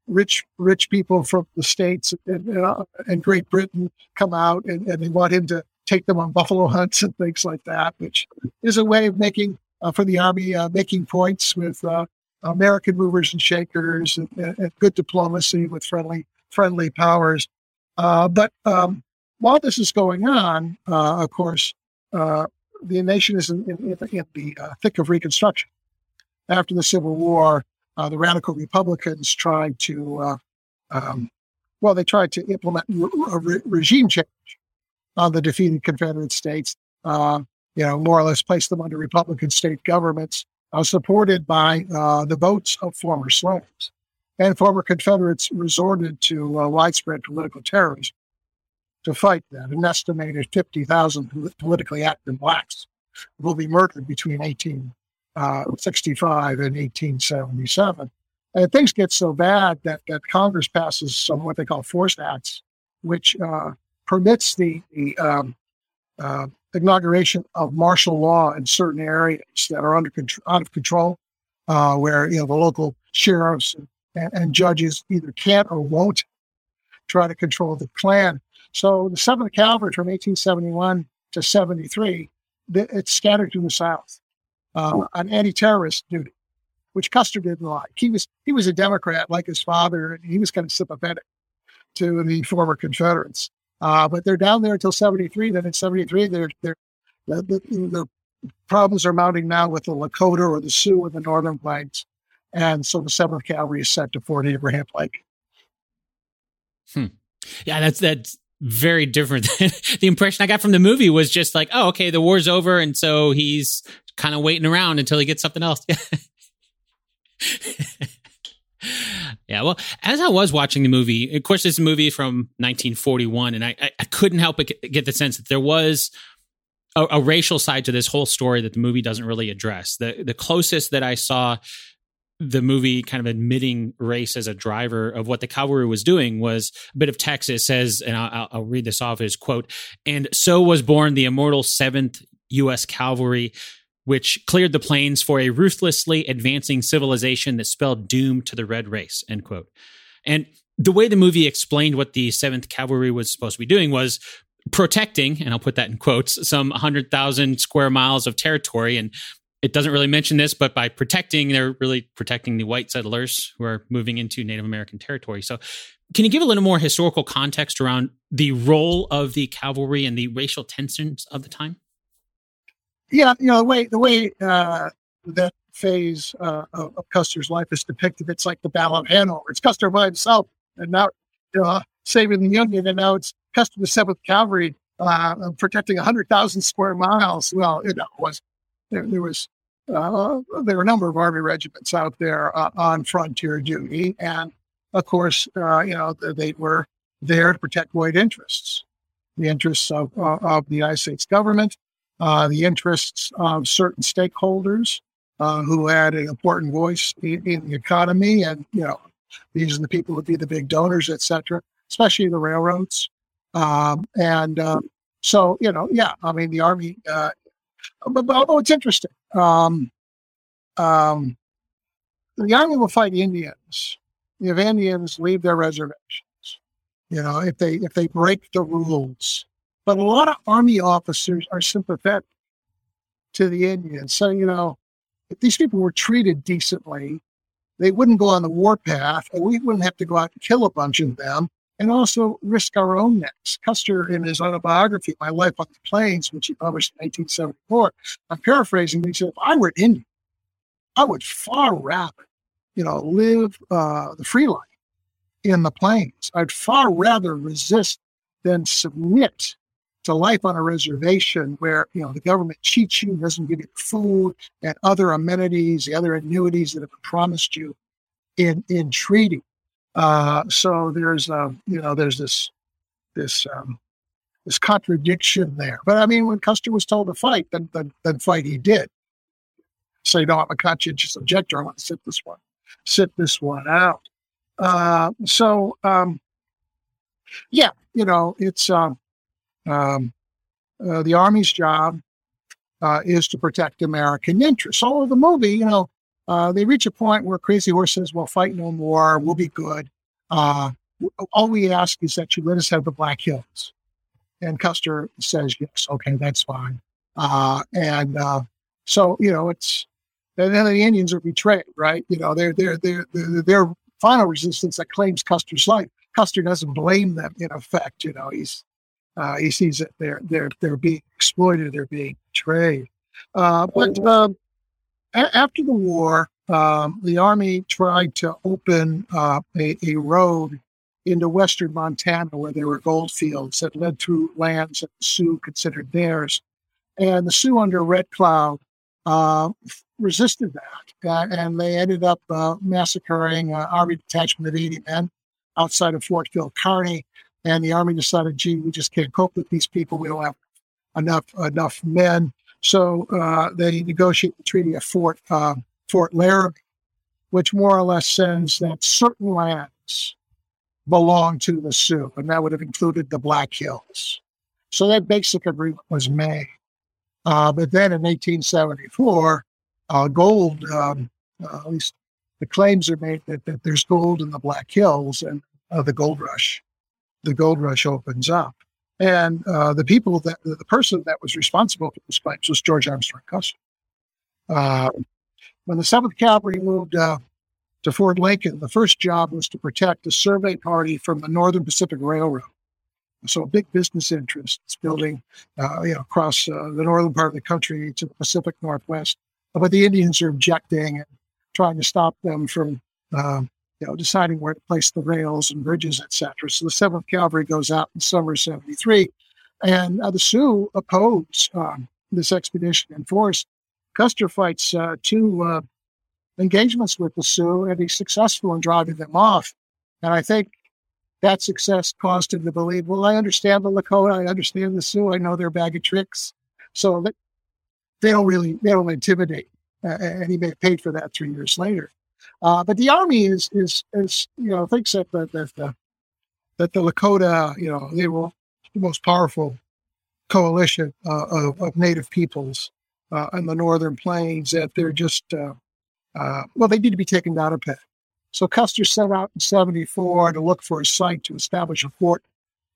rich rich people from the states and, uh, and Great Britain come out and, and, they want him to take them on buffalo hunts and things like that, which is a way of making uh, for the army uh, making points with uh, American movers and shakers and, and, good diplomacy with friendly friendly powers. Uh, but um, while this is going on, of course, the nation is in, in, in the thick of Reconstruction after the Civil War, uh, the radical Republicans tried to, uh, um, well, they tried to implement a re- regime change on the defeated Confederate states. Uh, you know, more or less place them under Republican state governments, uh, supported by uh, the votes of former slaves. And former Confederates resorted to uh, widespread political terrorism to fight that. An estimated 50,000 politically active blacks will be murdered between 1865 uh, and 1877. And things get so bad that, that Congress passes some what they call force acts, which uh, permits the, the um, uh, inauguration of martial law in certain areas that are under control, out of control, uh, where you know the local sheriffs and, and, judges either can't or won't try to control the Klan. So the Seventh Cavalry from 1871 to 73, it's scattered through the South uh, on anti-terrorist duty, which Custer didn't like. He was he was a Democrat like his father, and he was kind of sympathetic to the former Confederates. Uh, but they're down there until '73. Then in '73, they're they're the, the, the, problems are mounting now with the Lakota or the Sioux in the Northern Plains, and so the Seventh Cavalry is sent to Fort Abraham Lincoln. Hmm. Yeah, that's that's very different. the impression I got from the movie was just like, oh, okay, the war's over, and so he's kind of waiting around until he gets something else. yeah, well, as I was watching the movie, of course, this movie from 1941, and I, I couldn't help but get the sense that there was a, a, racial side to this whole story that the movie doesn't really address. The the closest that I saw the movie kind of admitting race as a driver of what the cavalry was doing was a bit of Texas says, and I'll, I'll read this off as quote, and so was born the immortal seventh U.S. Cavalry which cleared the plains for a ruthlessly advancing civilization that spelled doom to the red race end quote. And the way the movie explained what the 7th cavalry was supposed to be doing was protecting and i'll put that in quotes some 100000 square miles of territory. And it doesn't really mention this but by protecting they're really protecting the white settlers who are moving into native american territory. So can you give a little more historical context around the role of the cavalry and the racial tensions of the time yeah, you know the way the way uh, that phase uh, of, of, Custer's life is depicted. It's like the Battle of Hanover. It's Custer by himself, and now you know, saving the Union, and now it's Custer the Seventh Cavalry uh, protecting 100,000 square miles. Well, it was there, there was uh, there were a number of army regiments out there uh, on frontier duty, and of course, uh, you know they were there to protect white interests, the interests of of the United States government, uh, the interests of certain stakeholders who had an important voice in, in, the economy, and you know these are the people who be the big donors, etc., especially the railroads. Um, and um, so, you know, yeah, I mean, the Army, uh, but, but, although it's interesting, um, um, the Army will fight Indians if Indians leave their reservations, you know, if they if they break the rules. But a lot of Army officers are sympathetic to the Indians. So, you know, if these people were treated decently, they wouldn't go on the warpath, and we wouldn't have to go out and kill a bunch of them and also risk our own necks. Custer, in his autobiography, My Life on the Plains, which he published in 1874, I'm paraphrasing, he said, if I were Indian, I would far rather, you know, live uh, the free life in the plains. I'd far rather resist than submit to life on a reservation where, you know, the government cheats you, doesn't give you food and other amenities, the other annuities that have been promised you in, in treaty. Uh, so there's um, you know there's this this um, this contradiction there. But I mean, when Custer was told to fight, then then, then fight he did. Say, no, I'm a conscientious objector. I want to sit this one, sit this one out. Uh, so um, yeah, you know, it's um, um, uh, the Army's job uh, is to protect American interests. All of the movie, you know, uh, they reach a point where Crazy Horse says, "Well, fight no more. We'll be good. Uh, all we ask is that you let us have the Black Hills." And Custer says, "Yes, okay, that's fine." Uh, and uh, so, you know, it's and then the Indians are betrayed, right? You know, they're they're they're, they're their final resistance that claims Custer's life. Custer doesn't blame them. In effect, you know, he's uh, he sees that they're they're they're being exploited, they're being betrayed. Uh, but um, a- after the war, um, the Army tried to open uh, a, a, road into western Montana where there were gold fields that led through lands that the Sioux considered theirs. And the Sioux under Red Cloud uh, resisted that. Uh, and they ended up uh, massacring an Army detachment of 80 men outside of Fort Phil Kearny. And the Army decided, gee, we just can't cope with these people. We don't have enough enough men. So uh, they negotiate the Treaty of Fort uh, Fort Laramie, which more or less says that certain lands belong to the Sioux, and that would have included the Black Hills. So that basic agreement was made. Uh, but then in 1874, uh, gold, um, uh, at least the claims are made that, that there's gold in the Black Hills and uh, the gold rush. The gold rush opens up. And uh, the people that the person that was responsible for those claims was George Armstrong Custer. Uh, when the Seventh Cavalry moved uh, to Fort Lincoln, the first job was to protect the survey party from the Northern Pacific Railroad. So a big business interest is building, uh, you know, across uh, the northern part of the country to the Pacific Northwest. But the Indians are objecting and trying to stop them from um, you know, deciding where to place the rails and bridges, etc. So the Seventh Cavalry goes out in summer '73, and uh, the Sioux oppose um, this expedition in force. Custer fights uh, two uh, engagements with the Sioux, and he's successful in driving them off. And I think that success caused him to believe, well, I understand the Lakota, I understand the Sioux, I know their bag of tricks, so they don't really they don't intimidate. Uh, and he may have paid for that three years later. Uh, but the army is is is you know thinks that that, that the that the Lakota you know they were the most powerful coalition uh, of, of, native peoples uh, in the northern plains that they're just uh, uh, well they need to be taken down a peg. So Custer set out in '74 to look for a site to establish a fort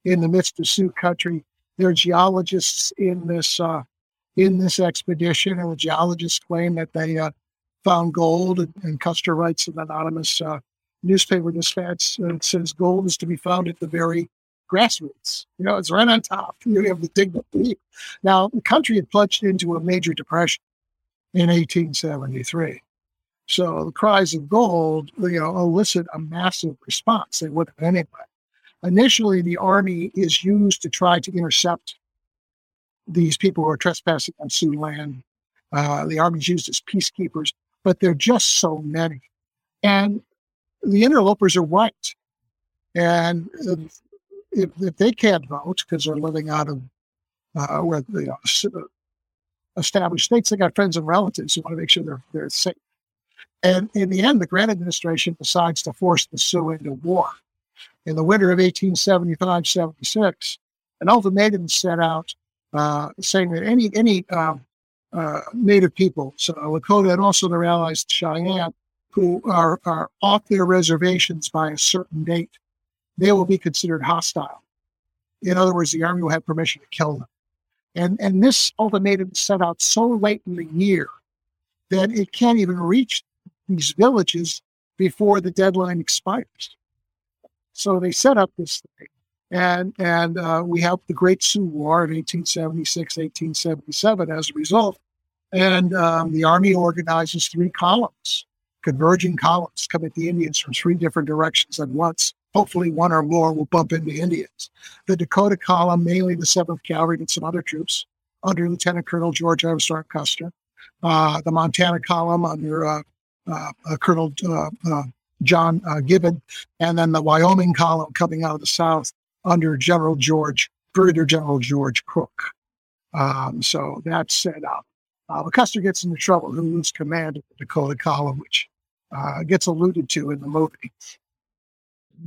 in the midst of Sioux country. There are geologists in this uh, in this expedition, and the geologists claim that they found gold, and, Custer writes an anonymous uh, newspaper dispatch that says gold is to be found at the very grassroots. You know, it's right on top. You have to dig deep. Now, the country had plunged into a major depression in 1873. So the cries of gold, you know, elicit a massive response. They would have anyway. Initially, the army is used to try to intercept these people who are trespassing on Sioux land. Uh, the Army's used as peacekeepers, but they're just so many. And the interlopers are white. And if, if they can't vote because they're living out of uh, where you know, established states, they got friends and relatives who want to make sure they're, they're safe. And in the end, the Grant administration decides to force the Sioux into war. In the winter of 1875 76, an ultimatum set out uh, saying that any any uh, uh, Native people, so Lakota and also their allies, Cheyenne, who are, are off their reservations by a certain date, they will be considered hostile. In other words, the Army will have permission to kill them. And, and this ultimatum set out so late in the year that it can't even reach these villages before the deadline expires. So they set up this thing. And, and uh, we have the Great Sioux War in 1876, 1877 as a result. And um, the Army organizes three columns, converging columns, come at the Indians from three different directions at once. Hopefully, one or more will bump into Indians. The Dakota column, mainly the 7th Cavalry and some other troops, under Lieutenant Colonel George Armstrong Custer. Uh, the Montana column under uh, uh, uh Colonel uh, uh, John Gibbon, and then the Wyoming column coming out of the south under General George, Brigadier General George Crook. Um, so that's set up. Uh, Custer gets into trouble, who loses command of the Dakota column, which uh, gets alluded to in the movie.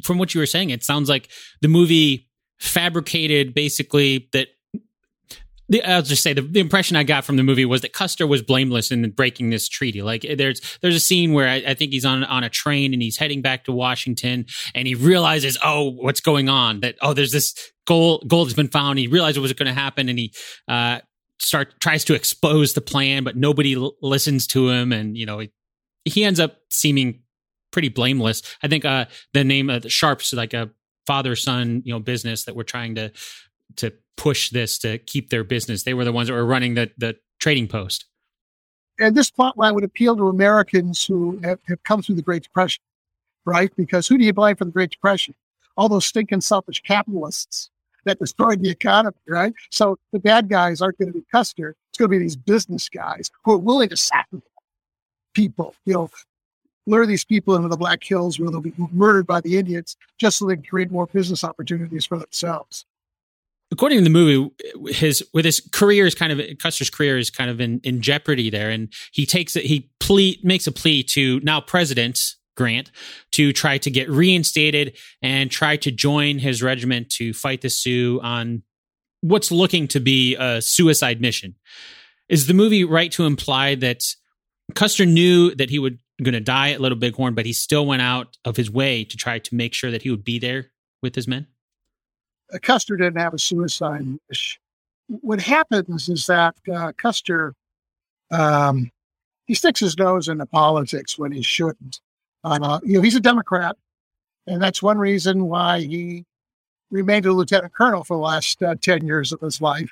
From what you were saying, it sounds like the movie fabricated basically that. The, I'll just say the, the, impression I got from the movie was that Custer was blameless in breaking this treaty. Like there's there's a scene where I, I think he's on on a train and he's heading back to Washington and he realizes oh what's going on that oh there's this gold gold has been found. He realized it was going to happen and he uh, start tries to expose the plan, but nobody l- listens to him, and you know he, he, ends up seeming pretty blameless. I think uh, the name of the Sharps like a father son you know business that we're trying to to push this to keep their business. They were the ones that were running the the trading post. And this plot line would appeal to Americans who have, have come through the Great Depression, right? Because who do you blame for the Great Depression? All those stinking selfish capitalists that destroyed the economy, right? So the bad guys aren't going to be Custer. It's going to be these business guys who are willing to sacrifice people, you know, lure these people into the Black Hills where they'll be murdered by the Indians just so they can create more business opportunities for themselves. According to the movie, his with his career is kind of Custer's career is kind of in, in jeopardy there, and he takes it. He plea makes a plea to now president Grant to try to get reinstated and try to join his regiment to fight the Sioux on what's looking to be a suicide mission. Is the movie right to imply that Custer knew that he would going to die at Little Bighorn, but he still went out of his way to try to make sure that he would be there with his men? Uh, Custer didn't have a suicide wish. What happens is that uh, Custer um, he sticks his nose into politics when he shouldn't. You know, he's a Democrat, and that's one reason why he remained a lieutenant colonel for the last uh, 10 years of his life.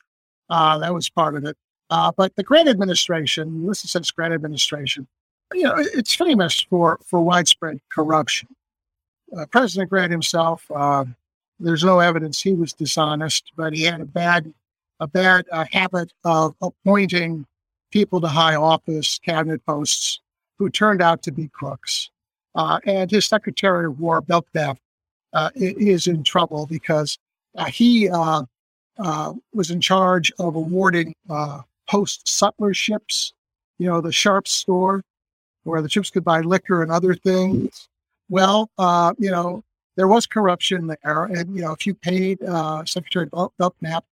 Uh, that was part of it. Uh, but the Grant administration, listen since Grant administration, you know, it's famous for, for widespread corruption. President Grant himself, there's no evidence he was dishonest, but he had a bad, a bad habit of appointing people to high office, cabinet posts, who turned out to be crooks. Uh, and his Secretary of War, Belknap, uh, is in trouble because uh, he uh, uh, was in charge of awarding uh, post sutlerships, you know, the Sharp store where the troops could buy liquor and other things. Well, you know, there was corruption there. And, you know, if you paid Secretary Belknap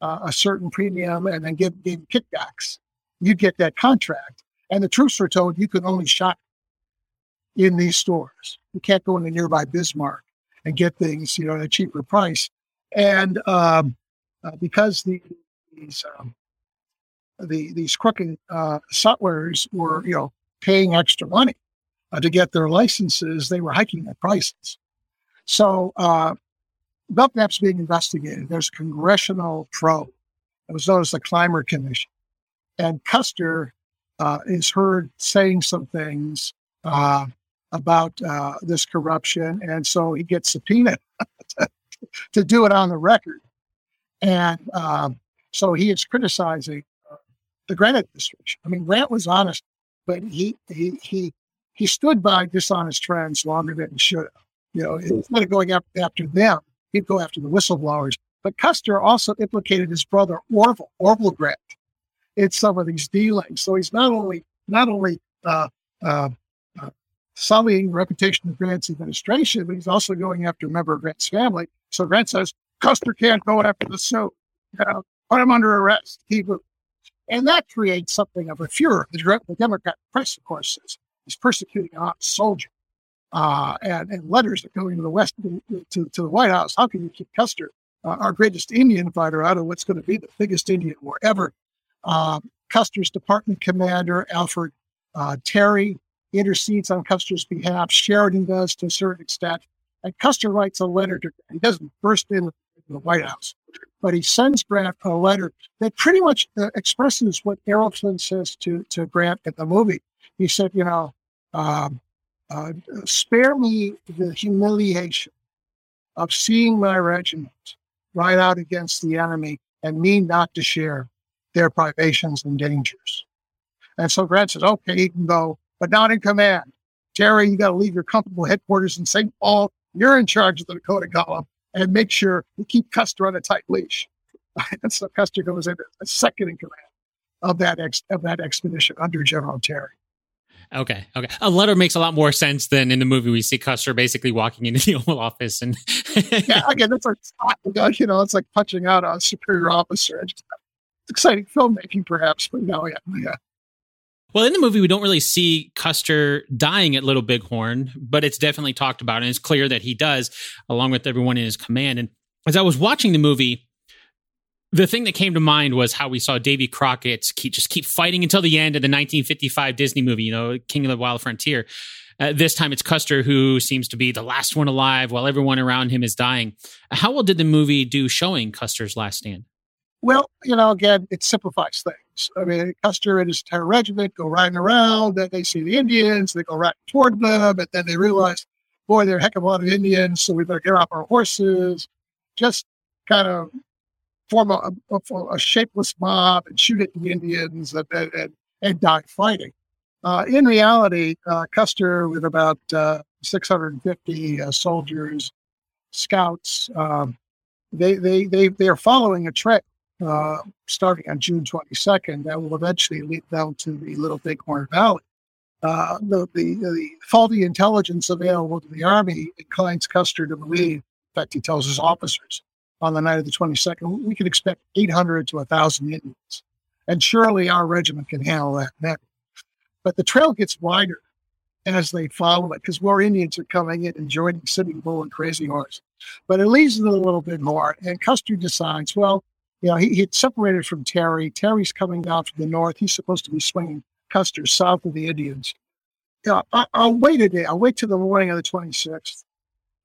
a certain premium and then give, give kickbacks, you'd get that contract. And the troops were told you could only shop in these stores. You can't go into nearby Bismarck and get things, you know, at a cheaper price. And um, uh, because the, these um, the these crooked uh, sutlers were, you know, paying extra money uh, to get their licenses, they were hiking their prices. So uh, Belknap's being investigated. There's a congressional probe. It was known as the Clymer Commission. And Custer uh, is heard saying some things uh, about uh, this corruption. And so he gets subpoenaed to, to, do it on the record. And um, So he is criticizing uh, the Grant administration. I mean, Grant was honest, but he he he he stood by dishonest trends longer than he should have. You know, instead of going after, after them, he'd go after the whistleblowers. But Custer also implicated his brother Orville, Orville Grant, in some of these dealings. So he's not only not only uh, uh, uh, sullying the reputation of Grant's administration, but he's also going after a member of Grant's family. So Grant says Custer can't go after the suit. You know, put him under arrest. He and that creates something of a furor. The, the Democrat press, of course, says he's persecuting a soldier. Uh, and, and letters that go into the West to, to, to, the White House. How can you keep Custer, uh, our greatest Indian fighter, out of what's going to be the biggest Indian war ever? Uh, Custer's department commander, Alfred uh, Terry, intercedes on Custer's behalf. Sheridan does to a certain extent. And Custer writes a letter to, he doesn't burst in the White House, but he sends Grant a letter that pretty much uh, expresses what Errol Flynn says to, to Grant in the movie. He said, you know, um, uh, spare me the humiliation of seeing my regiment ride out against the enemy and me not to share their privations and dangers. And so Grant says, okay, you can go, but not in command. Terry, you got to leave your comfortable headquarters in St. Paul. You're in charge of the Dakota column and make sure you keep Custer on a tight leash. and so Custer goes in as second in command of that ex- of that expedition under General Terry. Okay, okay. A letter makes a lot more sense than in the movie we see Custer basically walking into the Oval Office and yeah, again, that's like oh you know, it's like punching out on a superior officer. It's exciting filmmaking, perhaps, but no, yeah, yeah. Well, in the movie, we don't really see Custer dying at Little Bighorn, but it's definitely talked about, and it's clear that he does, along with everyone in his command. And as I was watching the movie, the thing that came to mind was how we saw Davy Crockett keep, just keep fighting until the end of the 1955 Disney movie, you know, King of the Wild Frontier. Uh, this time it's Custer who seems to be the last one alive while everyone around him is dying. How well did the movie do showing Custer's last stand? Well, you know, again, it simplifies things. I mean, Custer and his entire regiment go riding around, then they see the Indians, they go right toward them, and then they realize, boy, there are a heck of a lot of Indians, so we better get off our horses. Just kind of form a, a, a, shapeless mob and shoot at the Indians and, and, and die fighting. Uh, in reality, uh, Custer, with about uh, 650 uh, soldiers, scouts, um, they, they, they, they are following a trail uh, starting on June 22nd that will eventually lead down to the Little Bighorn Valley. Uh, the, the, the faulty intelligence available to the Army inclines Custer to believe, in fact, he tells his officers, on the night of the 22nd, we can expect 800 to 1,000 Indians. And surely our regiment can handle that. But the trail gets wider as they follow it because more Indians are coming in and joining Sitting Bull and Crazy Horse. But it leads them a little bit more. And Custer decides, well, you know, he, he'd separated from Terry. Terry's coming down from the north. He's supposed to be swinging Custer south of the Indians. You know, I, will wait a day. I'll wait till the morning of the 26th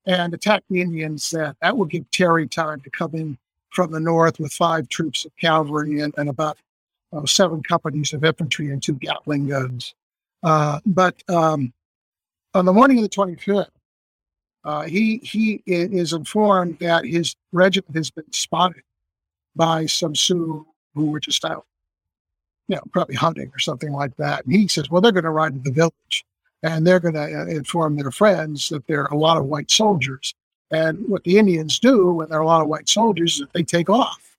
and attack the Indians. That that will give Terry time to come in from the north with five troops of cavalry and, and about uh, seven companies of infantry and two Gatling guns. Uh, but um, on the morning of the 25th, uh, he he is informed that his regiment has been spotted by some Sioux who were just out, you know, probably hunting or something like that. And he says, "Well, they're going to ride to the village." And they're going to uh, inform their friends that there are a lot of white soldiers. And what the Indians do when there are a lot of white soldiers is that they take off.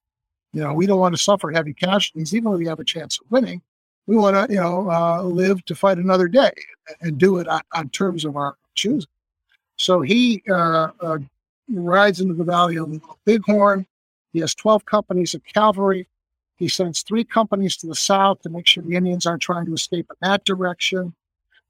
You know, we don't want to suffer heavy casualties, even if we have a chance of winning. We want to, you know, uh, live to fight another day and do it on, on terms of our choosing. So he uh, uh, rides into the valley of the Bighorn. He has 12 companies of cavalry. He sends three companies to the south to make sure the Indians aren't trying to escape in that direction.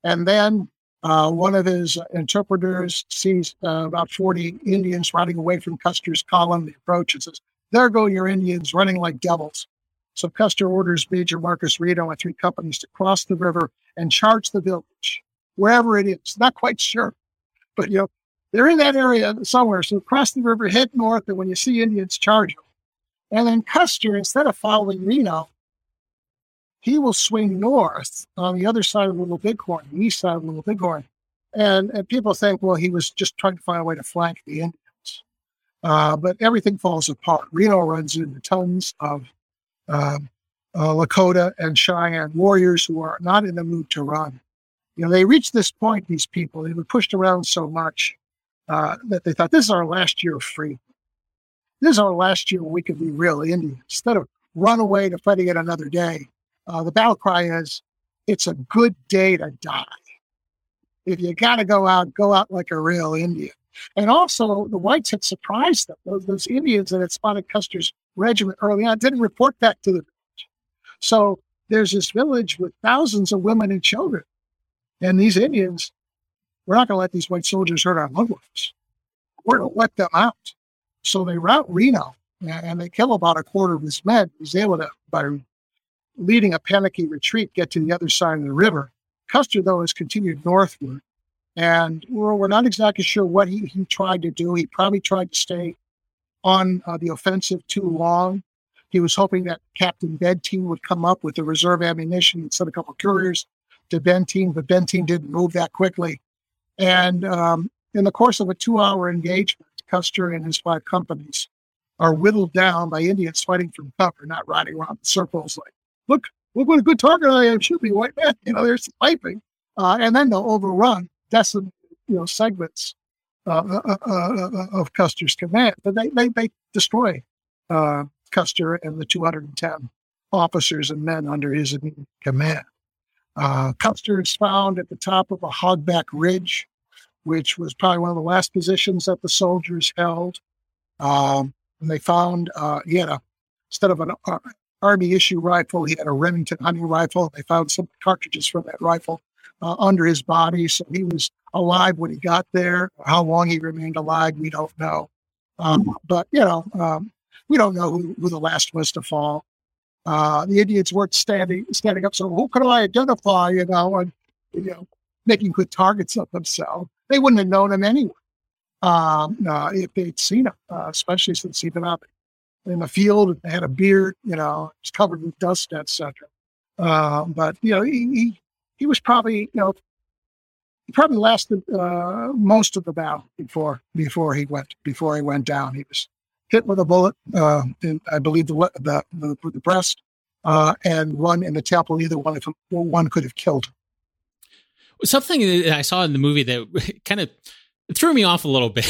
And then uh, one of his interpreters sees uh, about 40 Indians riding away from Custer's column. He approaches and says, There go your Indians running like devils. So Custer orders Major Marcus Reno and three companies to cross the river and charge the village, wherever it is. Not quite sure, but you know, they're in that area somewhere. So cross the river, head north, and when you see Indians, charge them. And then Custer, instead of following Reno, he will swing north on the other side of Little Bighorn, the east side of Little Bighorn. And, and people think, well, he was just trying to find a way to flank the Indians. Uh, but everything falls apart. Reno runs into tons of uh, uh, Lakota and Cheyenne warriors who are not in the mood to run. You know, they reached this point, these people, they were pushed around so much uh, that they thought, this is our last year of freedom. This is our last year we could be real Indians. Instead of run away to fight again another day, uh, the battle cry is, it's a good day to die. If you got to go out, go out like a real Indian. And also, the whites had surprised them. Those, those Indians that had spotted Custer's regiment early on didn't report that to the village. So there's this village with thousands of women and children. And these Indians, we're not going to let these white soldiers hurt our loved ones. We're going to let them out. So they rout Reno and they kill about a quarter of his men. He's able to, by leading a panicky retreat, get to the other side of the river. Custer, though, has continued northward. And we're, we're not exactly sure what he, he tried to do. He probably tried to stay on uh, the offensive too long. He was hoping that Captain Benteen would come up with the reserve ammunition and send a couple couriers to Benteen, but Benteen didn't move that quickly. And um, in the course of a two hour engagement, Custer and his five companies are whittled down by Indians fighting from cover, not riding around in circles like, look, look what a good target I am. Shoot me, white man. You know, they're sniping. Uh, and then they'll overrun decimate, you know, segments uh, uh, uh, uh, of Custer's command. But they, they, they destroy uh, Custer and the 210 officers and men under his command. Custer is found at the top of a hogback ridge, which was probably one of the last positions that the soldiers held. Um, and they found he had a instead of an army issue rifle, he had a Remington hunting rifle. They found some cartridges from that rifle uh, under his body. So he was alive when he got there. How long he remained alive, we don't know. Um, but, you know, um, we don't know who, who, the last was to fall. Uh, the Indians weren't standing standing up. So who could I identify, you know, and, you know, making good targets of themselves. They wouldn't have known him anyway um, uh, if they'd seen him, uh, especially since he'd been out in the field and had a beard, you know, it's covered with dust, etc. Uh, but you know, he, he he was probably, you know, he probably lasted uh, most of the battle before before he went before he went down. He was hit with a bullet, uh, in, I believe the the, the, the breast, uh, and one in the temple. Either one of them, one could have killed. Something that I saw in the movie that kind of threw me off a little bit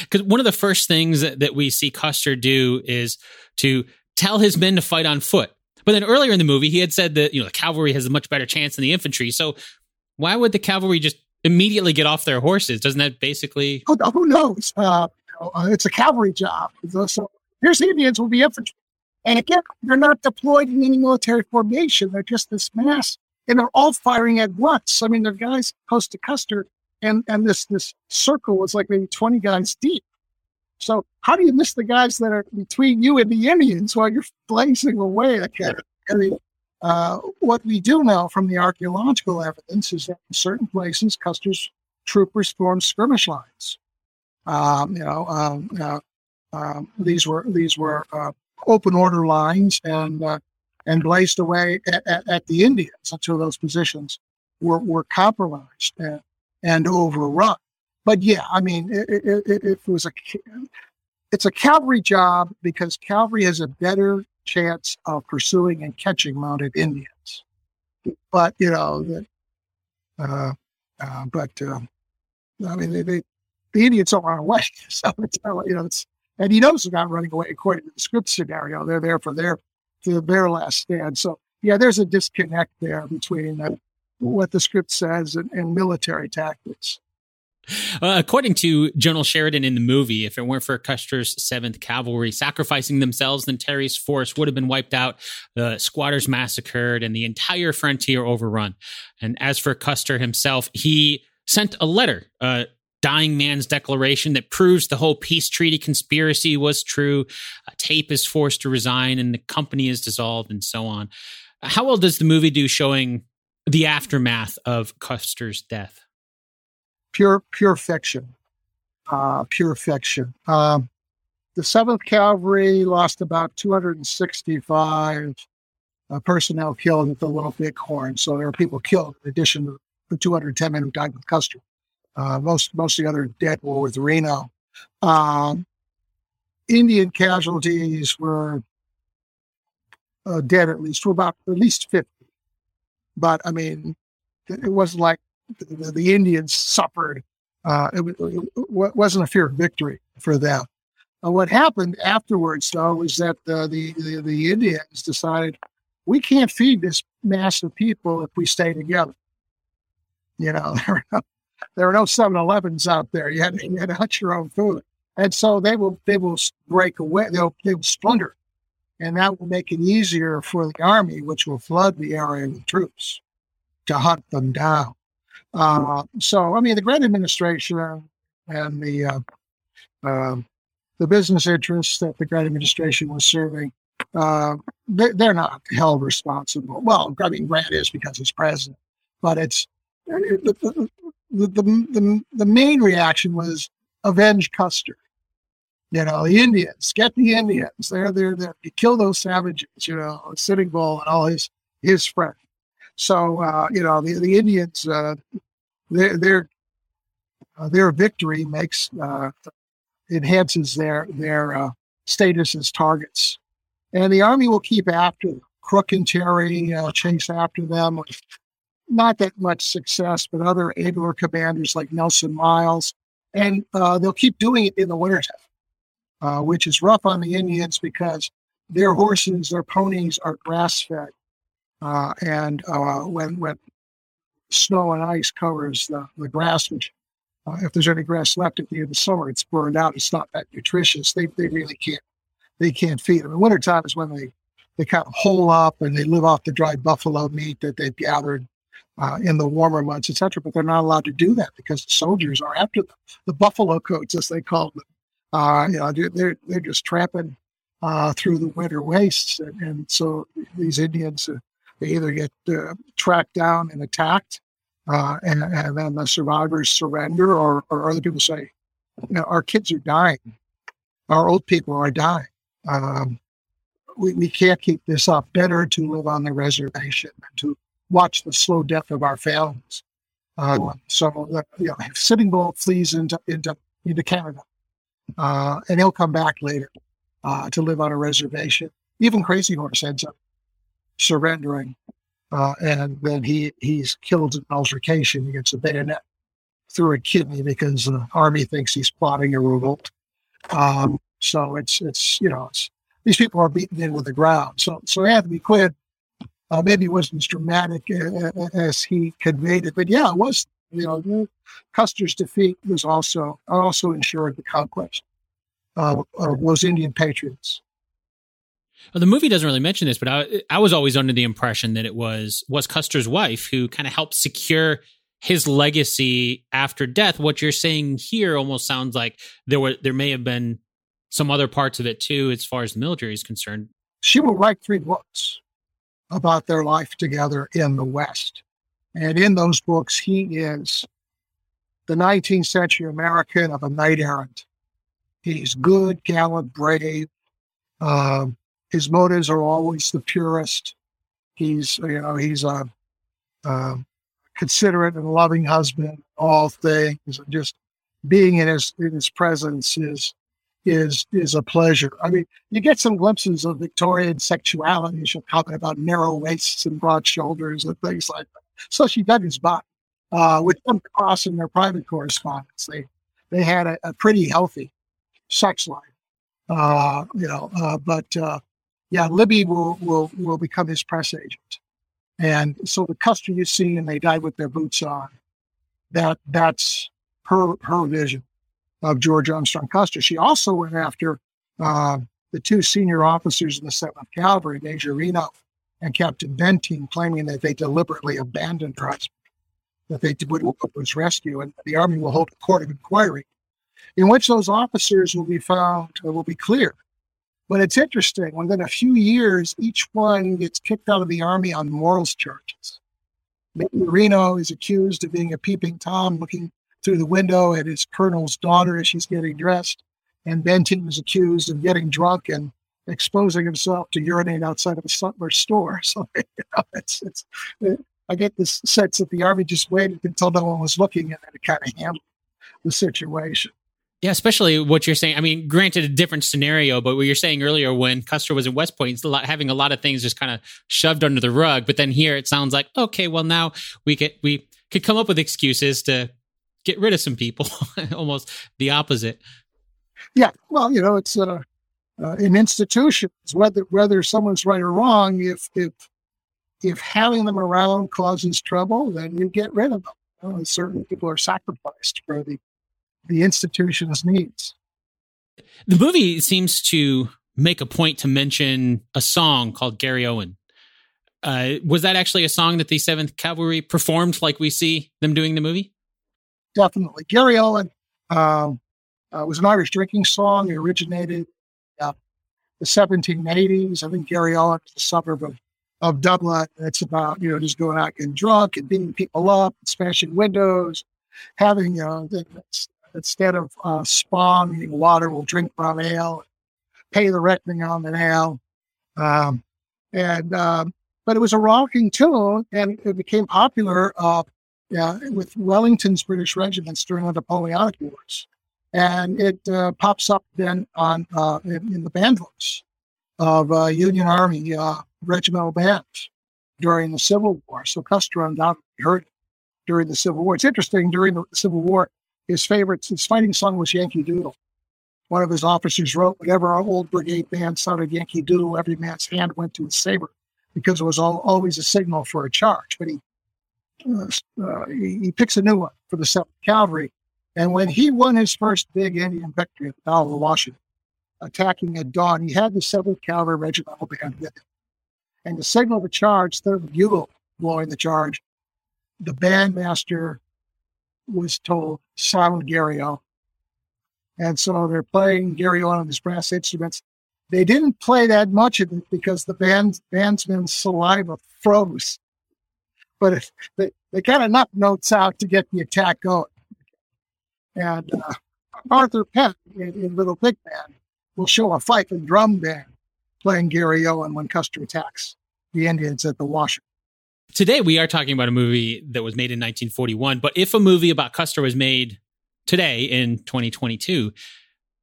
because one of the first things that, that we see Custer do is to tell his men to fight on foot. But then earlier in the movie, he had said that you know the cavalry has a much better chance than the infantry. So why would the cavalry just immediately get off their horses? Doesn't that basically? Oh, who knows? Uh, it's a cavalry job. So here's Indians will be infantry, and again, they're not deployed in any military formation. They're just this mass, and they're all firing at once. I mean, they're guys close to Custer, and and this this circle was like maybe twenty guys deep. So how do you miss the guys that are between you and the Indians while you're blazing away? I mean, uh, what we do know from the archaeological evidence is that in certain places, Custer's troopers formed skirmish lines. Um, you know, um, uh, um, these were these were uh, open order lines and uh, and blazed away at, at, at, the Indians until those positions were, were compromised and, and overrun. But yeah, I mean, it, it, it, was a it's a cavalry job because cavalry has a better chance of pursuing and catching mounted Indians. But you know, uh, uh, but uh, I mean, they, they, the Indians don't run away, so it's you know, it's and he knows they're not running away according to the script scenario. They're there for their for their last stand. So yeah, there's a disconnect there between uh, what the script says and, and military tactics. Uh, according to General Sheridan in the movie, if it weren't for Custer's 7th Cavalry sacrificing themselves, then Terry's force would have been wiped out, the squatters massacred, and the entire frontier overrun. And as for Custer himself, he sent a letter, a dying man's declaration that proves the whole peace treaty conspiracy was true. A Taipe is forced to resign, and the company is dissolved, and so on. How well does the movie do showing the aftermath of Custer's death? pure pure fiction, uh, pure fiction. Um, the Seventh Cavalry lost about 265 uh, personnel killed at the Little Bighorn. So there were people killed in addition to the 210 men who died with Custer. Uh, most most of the other dead were with Reno. Um, Indian casualties were uh, dead at least, to about at least 50. But I mean, it wasn't like the, the Indians suffered. Uh, it, it, wasn't a Pyrrhic victory for them. Uh, what happened afterwards, though, was that the, the, the Indians decided we can't feed this mass of people if we stay together. You know, there were no, no 7-Elevens out there. You had, you had to hunt your own food, and so they will they will break away. They'll they will splinter, and that will make it easier for the army, which will flood the area with troops, to hunt them down. Uh, so, I mean, the Grant administration and the uh, uh, the business interests that the Grant administration was serving, uh, they, they're not held responsible. Well, I mean, Grant is because he's president, but it's the, the, the, the, the main reaction was avenge Custer. You know, the Indians, get the Indians. They're there. Kill those savages. You know, Sitting Bull and all his his friends. So uh, you know, the the Indians, uh, their their uh, their victory makes uh, enhances their their uh, status as targets, and the army will keep after them. Crook and Terry uh, chase after them with not that much success, but other abler commanders like Nelson Miles, and uh, they'll keep doing it in the wintertime, uh, which is rough on the Indians because their horses, their ponies are grass fed, and when when snow and ice covers the, the grass, which uh, if there's any grass left at the end of the summer, it's burned out. It's not that nutritious. They, they really can't they can't feed them. In wintertime is when they, they kind of hole up and they live off the dried buffalo meat that they've gathered uh, in the warmer months, etc. But they're not allowed to do that because the soldiers are after them. The buffalo coats, as they call them, uh, you know, they're they're just tramping uh, through the winter wastes, and, and so these Indians uh, they either get uh, tracked down and attacked, uh, and, and, then the survivors surrender, or, or other people say, you know, our kids are dying, our old people are dying. Um, we, we can't keep this up. Better to live on the reservation and to watch the slow death of our families. Uh, so, uh, you know, Sitting Bull flees into into into Canada, uh, and he'll come back later uh, to live on a reservation. Even Crazy Horse ends up surrendering. Uh, and then he he's killed in an altercation against a bayonet through a kidney because the army thinks he's plotting a revolt. Um, so it's it's you know it's, these people are beaten into the ground. So so Anthony Quinn uh, maybe wasn't as dramatic uh, uh, as he conveyed it, but yeah, it was. You know, Custer's defeat was also also ensured the conquest of those Indian patriots. Well, the movie doesn't really mention this, but I, I was always under the impression that it was was Custer's wife who kind of helped secure his legacy after death. What you're saying here almost sounds like there were there may have been some other parts of it too, as far as the military is concerned. She will write three books about their life together in the West, and in those books, he is the 19th century American of a knight errant. He's good, gallant, brave. Um, his motives are always the purest. He's, you know, he's a, a considerate and loving husband, all things, just being in his in his presence is is is a pleasure. I mean, you get some glimpses of Victorian sexuality. She'll comment about narrow waists and broad shoulders and things like that. So she dug his butt. Uh, with them cross in their private correspondence, they they had a, a pretty healthy sex life. Uh, you know, uh, but uh, yeah, Libby will will will become his press agent. And so the Custer you see and they died with their boots on, that that's her her vision of George Armstrong Custer. She also went after uh, the two senior officers in the Seventh Cavalry, Major Reno and Captain Benteen, claiming that they deliberately abandoned her that they did would was rescue, and the Army will hold a court of inquiry in which those officers will be found uh, will be clear but it's interesting. Within a few years, each one gets kicked out of the army on morals charges. Reno is accused of being a peeping Tom looking through the window at his colonel's daughter as she's getting dressed. And Benteen is accused of getting drunk and exposing himself to urinate outside of a sutler store. So you know, it's, it's, it, I get this sense that the army just waited until no one was looking and then it kind of handled the situation. Yeah, especially what you're saying. I mean, granted, a different scenario, but what you're saying earlier when Custer was in West Point, a lot, having a lot of things just kind of shoved under the rug. But then here it sounds like, okay, well now we get we could come up with excuses to get rid of some people. Almost the opposite. Yeah, well, you know, it's uh, uh, in institutions whether whether someone's right or wrong. If if if having them around causes trouble, then you get rid of them. You know, certain people are sacrificed for the the institution's needs. The movie seems to make a point to mention a song called Garryowen. Uh, was that actually a song that the Seventh Cavalry performed, like we see them doing the movie? Definitely, Garryowen um, uh, was an Irish drinking song. It originated uh, the 1780s. I think Garryowen is a suburb of, of Dublin. It's about you know just going out getting drunk and beating people up, smashing windows, having you know instead of uh, spawn eating water, we'll drink brown ale, pay the reckoning on the nail. Um, and um, but it was a rocking tune, and it became popular uh, yeah, with Wellington's British regiments during the Napoleonic Wars, and it uh, pops up then on uh, in, in, the bandbooks of uh, Union Army uh, regimental bands during the Civil War. So Custer undoubtedly heard it during the Civil War. It's interesting during the Civil War his favorite, his fighting song was Yankee Doodle. One of his officers wrote, whenever our old brigade band sounded Yankee Doodle, every man's hand went to his saber because it was all, always a signal for a charge. But he, uh, uh, he, he picks a new one for the 7th Cavalry. And when he won his first big Indian victory at the Battle of Washita, attacking at dawn, he had the 7th Cavalry Regimental Band with him. And to signal the charge, the bugle blowing the charge, the bandmaster was told Silent Garryowen. And so they're playing Garryowen on his brass instruments. They didn't play that much of it because the band bandsman's saliva froze. But they, they of knocked notes out to get the attack going. And uh, Arthur Penn in, in, Little Big Man will show a fife and drum band playing Garryowen when Custer attacks the Indians at the Washita. Today, we are talking about a movie that was made in 1941. But if a movie about Custer was made today in 2022,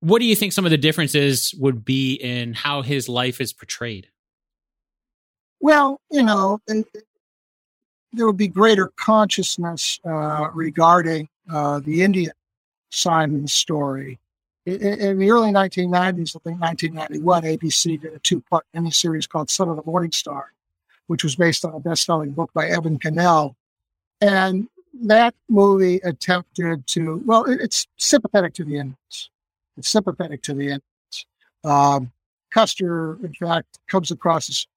what do you think some of the differences would be in how his life is portrayed? Well, you know, there would be greater consciousness uh, regarding uh, the Indian the story. In, the early 1990s, I think 1991, ABC did a two-part miniseries called Son of the Morning Star, which was based on a best-selling book by Evan Connell. And that movie attempted to, well, it's sympathetic to the Indians. It's sympathetic to the Indians. Um, Custer, in fact, comes across as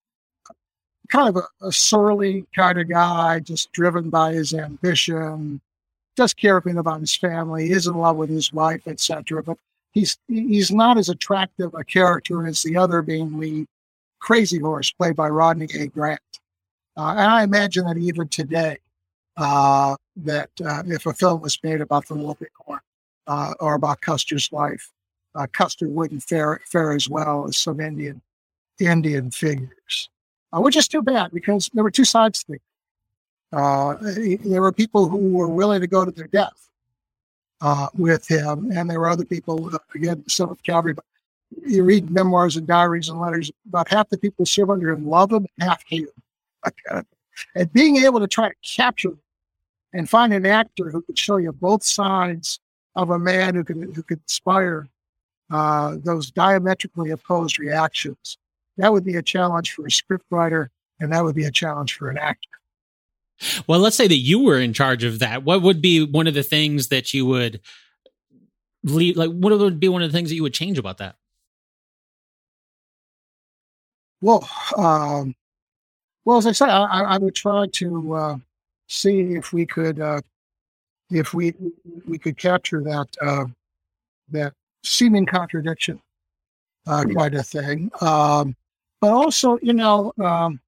kind of a, a, surly kind of guy, just driven by his ambition, just caring about his family, is in love with his wife, etc. But he's he's not as attractive a character as the other being the Crazy Horse, played by Rodney A. Grant. Uh, and I imagine that even today, uh, that uh, if a film was made about the Little Bighorn uh, or about Custer's life, uh, Custer wouldn't fare, fare as well as some Indian Indian figures, uh, which is too bad because there were two sides to it. Uh, there were people who were willing to go to their death uh, with him, and there were other people, uh, again, some of Cavalry, but you read memoirs and diaries and letters, about half the people serve under him love him, half hate him. and being able to try to capture and find an actor who could show you both sides of a man who could who could inspire uh, those diametrically opposed reactions. That would be a challenge for a scriptwriter, and that would be a challenge for an actor. Well, let's say that you were in charge of that. What would be one of the things that you would leave? Like, what would be one of the things that you would change about that? Well, um, well, as I said, I, I would try to uh, see if we could, uh, if we we could capture that uh, that seeming contradiction uh, kind of thing. Um, but also, you know, um,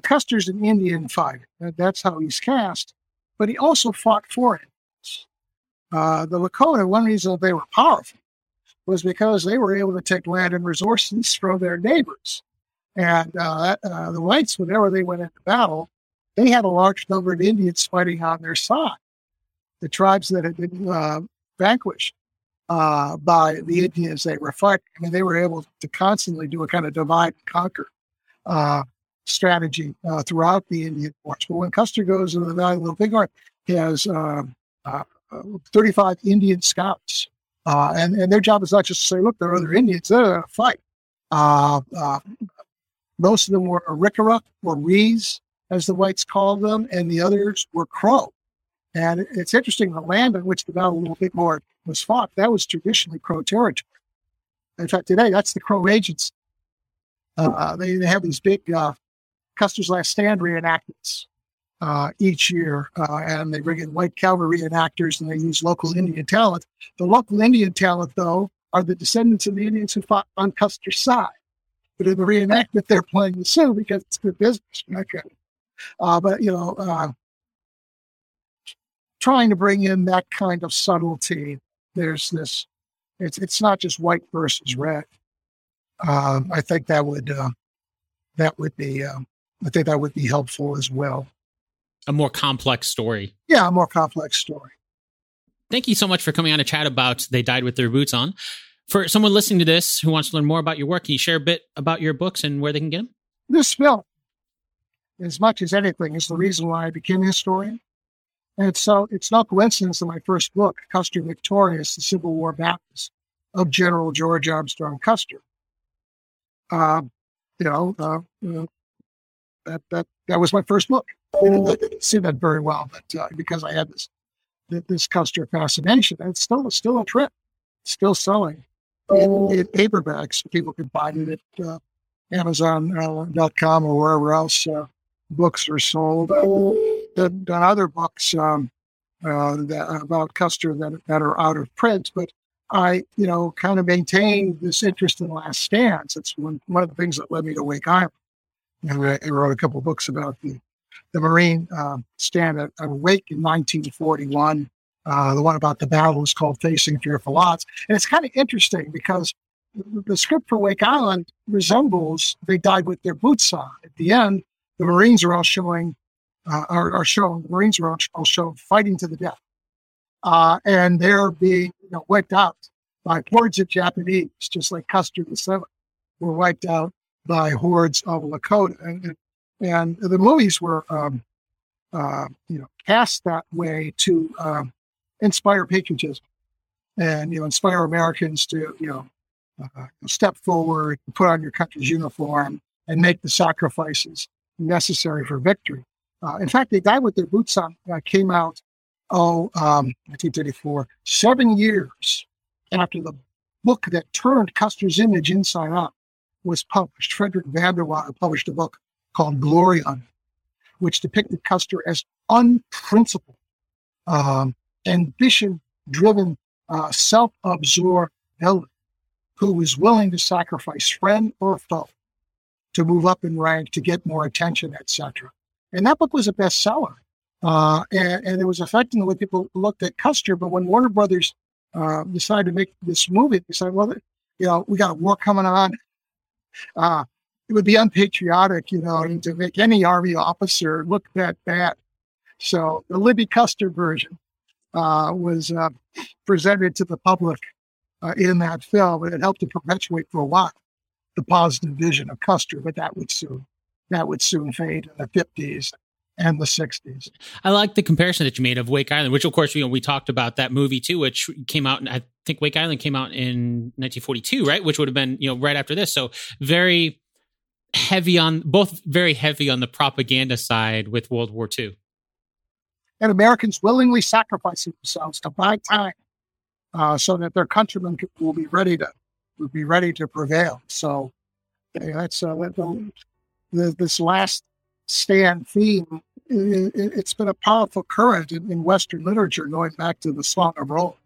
Custer's an Indian fighter. That's how he's cast. But he also fought for it. Uh, the Lakota, one reason they were powerful was because they were able to take land and resources from their neighbors. And uh, uh, the whites, whenever they went into battle, they had a large number of Indians fighting on their side. The tribes that had been uh, vanquished uh, by the Indians they were fighting. I mean, they were able to constantly do a kind of divide and conquer uh, strategy uh, throughout the Indian Wars. But when Custer goes into the Valley of the Bighorn, he has um, uh, 35 Indian scouts. Uh, and, and their job is not just to say, look, there are other Indians, they're going to fight. Uh, most of them were Arikara or Rees, as the whites called them, and the others were Crow. And it's interesting, the land on which the Battle of Little Bighorn was fought, that was traditionally Crow territory. In fact, today, that's the Crow Agency. Uh, they, they have these big uh, Custer's Last Stand reenactments uh, each year, uh, and they bring in white cavalry reenactors and they use local Indian talent. The local Indian talent, though, are the descendants of the Indians who fought on Custer's side. But in the reenactment, they're playing the Sioux because it's good business. Okay. Uh, but, you know, uh, trying to bring in that kind of subtlety, there's this, it's, it's not just white versus red. Um, I think that would, uh, that would be, um, I think that would be helpful as well. A more complex story. Yeah, a more complex story. Thank you so much for coming on to chat about They Died with Their Boots On. For someone listening to this who wants to learn more about your work, can you share a bit about your books and where they can get them? This film, as much as anything, is the reason why I became a historian. And so it's no coincidence that my first book, Custer Victorious, The Civil War Baptist of General George Armstrong Custer. Uh, you know, uh, uh, that, that, that was my first book. I didn't see that very well, but uh, because I had this this Custer fascination, and it's still still a trip, still selling in, in paperbacks. People can buy it at uh, Amazon.com or wherever else uh, books are sold. Done, done other books um, uh, that, about Custer that, that are out of print, but I, you know, kind of maintained this interest in Last Stands. It's one, one of the things that led me to Wake Island. And I wrote a couple books about the, the Marine uh, stand at, Wake in 1941. Uh, the one about the battle was called Facing Fearful Odds. And it's kind of interesting because the script for Wake Island resembles They Died with Their Boots On. At the end, the Marines are all showing, uh, are, are showing, the Marines are all showing fighting to the death. Uh, and they're being you know, wiped out by hordes of Japanese, just like Custer the Seventh were wiped out by hordes of Lakota. And, and the movies were, um, uh, you know, cast that way to um, inspire patriotism and, you know, inspire Americans to, you know, uh, step forward, put on your country's uniform, and make the sacrifices necessary for victory. Uh, in fact, They Died with Their Boots On uh, came out, oh, um, 1934, seven years after the book that turned Custer's image inside out was published. Frederick Van de Water published a book called Glory on It, which depicted Custer as unprincipled, um, ambition driven, uh, self absorbed villain who was willing to sacrifice friend or foe to move up in rank, to get more attention, etc. And that book was a bestseller. Uh, and, and, it was affecting the way people looked at Custer. But when Warner Brothers uh, decided to make this movie, they said, well, you know, we got a war coming on. Uh, it would be unpatriotic, you know, to make any army officer look that bad. So the Libby Custer version uh, was uh, presented to the public uh, in that film, and it helped to perpetuate for a while the positive vision of Custer. But that would soon that would soon fade in the fifties and the 60s. I like the comparison that you made of Wake Island, which of course, you know, we talked about that movie too, which came out, I think Wake Island came out in 1942, right? Which would have been, you know, right after this. So very heavy on, both very heavy on the propaganda side with World War II. And Americans willingly sacrificing themselves to buy time uh, so that their countrymen will be ready to will be ready to prevail. So that's uh, the, this last stand theme, it, has been a powerful current in, in, Western literature going back to the Song of Roland.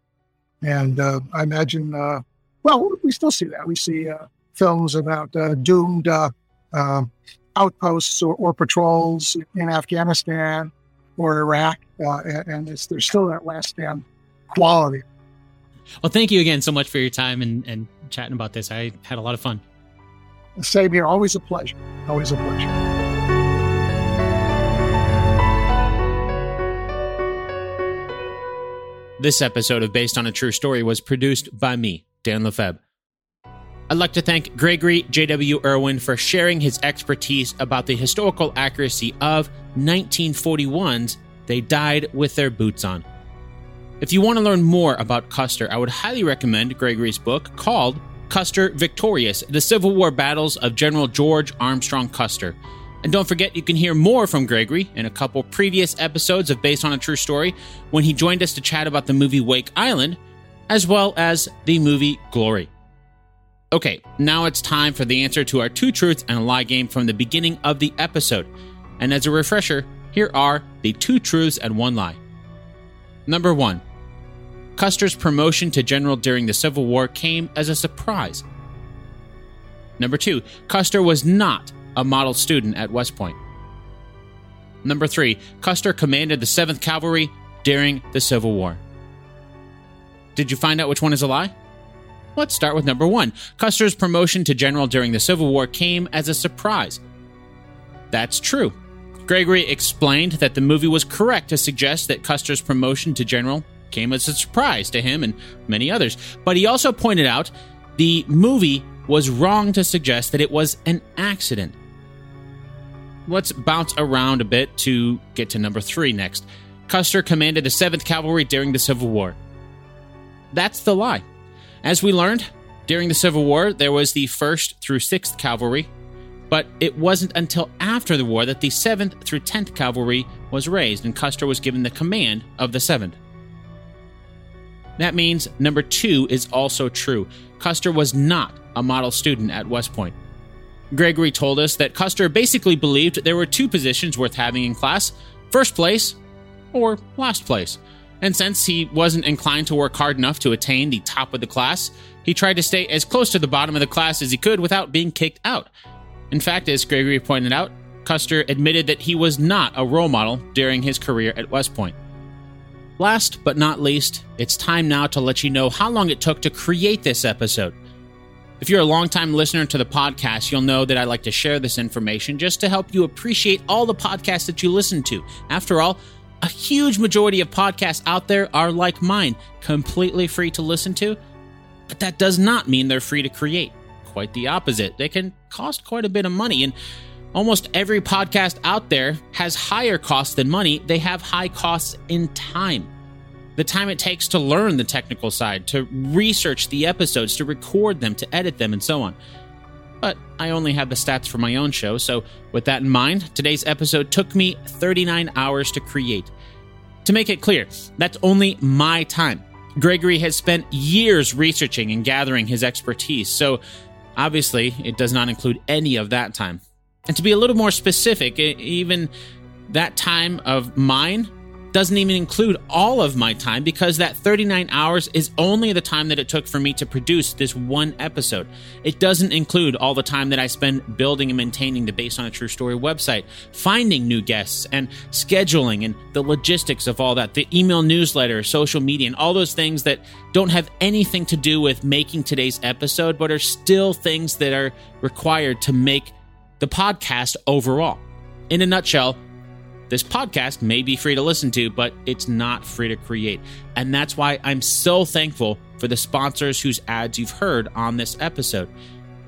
And uh, I imagine, uh, well, we still see that. We see uh, films about uh, doomed uh, um, outposts or, or, patrols in Afghanistan or Iraq, uh, and there's still that last stand quality. Well, thank you again so much for your time and, and chatting about this. I had a lot of fun. Same here. Always a pleasure. Always a pleasure. This episode of Based on a True Story was produced by me, Dan Lefebvre. I'd like to thank Gregory J.W. Urwin for sharing his expertise about the historical accuracy of 1941's They Died with Their Boots On. If you want to learn more about Custer, I would highly recommend Gregory's book called Custer Victorious The Civil War Battles of General George Armstrong Custer. And don't forget, you can hear more from Gregory in a couple previous episodes of Based on a True Story when he joined us to chat about the movie Wake Island, as well as the movie Glory. Okay, now it's time for the answer to our two truths and a lie game from the beginning of the episode. And as a refresher, here are the two truths and one lie. Number one Custer's promotion to general during the Civil War came as a surprise. Number two, Custer was not a model student at West Point. Number three, Custer commanded the 7th Cavalry during the Civil War. Did you find out which one is a lie? Let's start with number one. Custer's promotion to general during the Civil War came as a surprise. That's true. Gregory explained that the movie was correct to suggest that Custer's promotion to general came as a surprise to him and many others. But he also pointed out the movie was wrong to suggest that it was an accident let's bounce around a bit to get to number three next. Custer commanded the 7th Cavalry during the Civil War. That's the lie. As we learned, during the Civil War, there was the 1st through 6th Cavalry, but it wasn't until after the war that the 7th through 10th Cavalry was raised and Custer was given the command of the 7th. That means number two is also true. Custer was not a model student at West Point. Gregory told us that Custer basically believed there were two positions worth having in class first place or last place. And since he wasn't inclined to work hard enough to attain the top of the class, he tried to stay as close to the bottom of the class as he could without being kicked out. In fact, as Gregory pointed out, Custer admitted that he was not a role model during his career at West Point. Last but not least, it's time now to let you know how long it took to create this episode. If you're a longtime listener to the podcast, you'll know that I like to share this information just to help you appreciate all the podcasts that you listen to. After all, a huge majority of podcasts out there are like mine, completely free to listen to, but that does not mean they're free to create. Quite the opposite. They can cost quite a bit of money, and almost every podcast out there has higher costs than money. They have high costs in time the time it takes to learn the technical side, to research the episodes, to record them, to edit them, and so on. But I only have the stats for my own show, so with that in mind, today's episode took me 39 hours to create. To make it clear, that's only my time. Gregory has spent years researching and gathering his expertise, so obviously it does not include any of that time. And to be a little more specific, even that time of mine doesn't even include all of my time because that 39 hours is only the time that it took for me to produce this one episode. It doesn't include all the time that I spend building and maintaining the Based on a True Story website, finding new guests, and scheduling and the logistics of all that, the email newsletter, social media, and all those things that don't have anything to do with making today's episode, but are still things that are required to make the podcast overall. In a nutshell, this podcast may be free to listen to, but it's not free to create. And that's why I'm so thankful for the sponsors whose ads you've heard on this episode.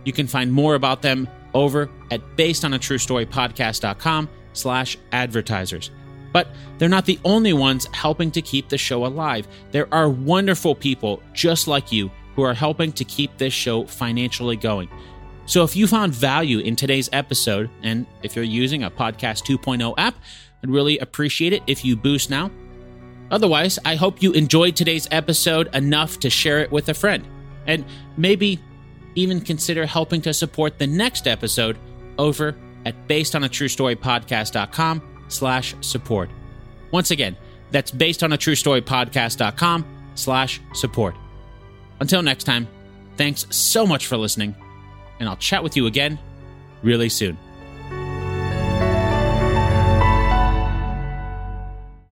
You can find more about them over at basedonatruestorypodcast.com slash advertisers. But they're not the only ones helping to keep the show alive. There are wonderful people just like you who are helping to keep this show financially going. So if you found value in today's episode, and if you're using a Podcast 2.0 app, I'd really appreciate it if you boost now. Otherwise, I hope you enjoyed today's episode enough to share it with a friend. And maybe even consider helping to support the next episode over at basedonatruestorypodcast.com slash support. Once again, that's basedonatruestorypodcast.com slash support. Until next time, thanks so much for listening, and I'll chat with you again really soon.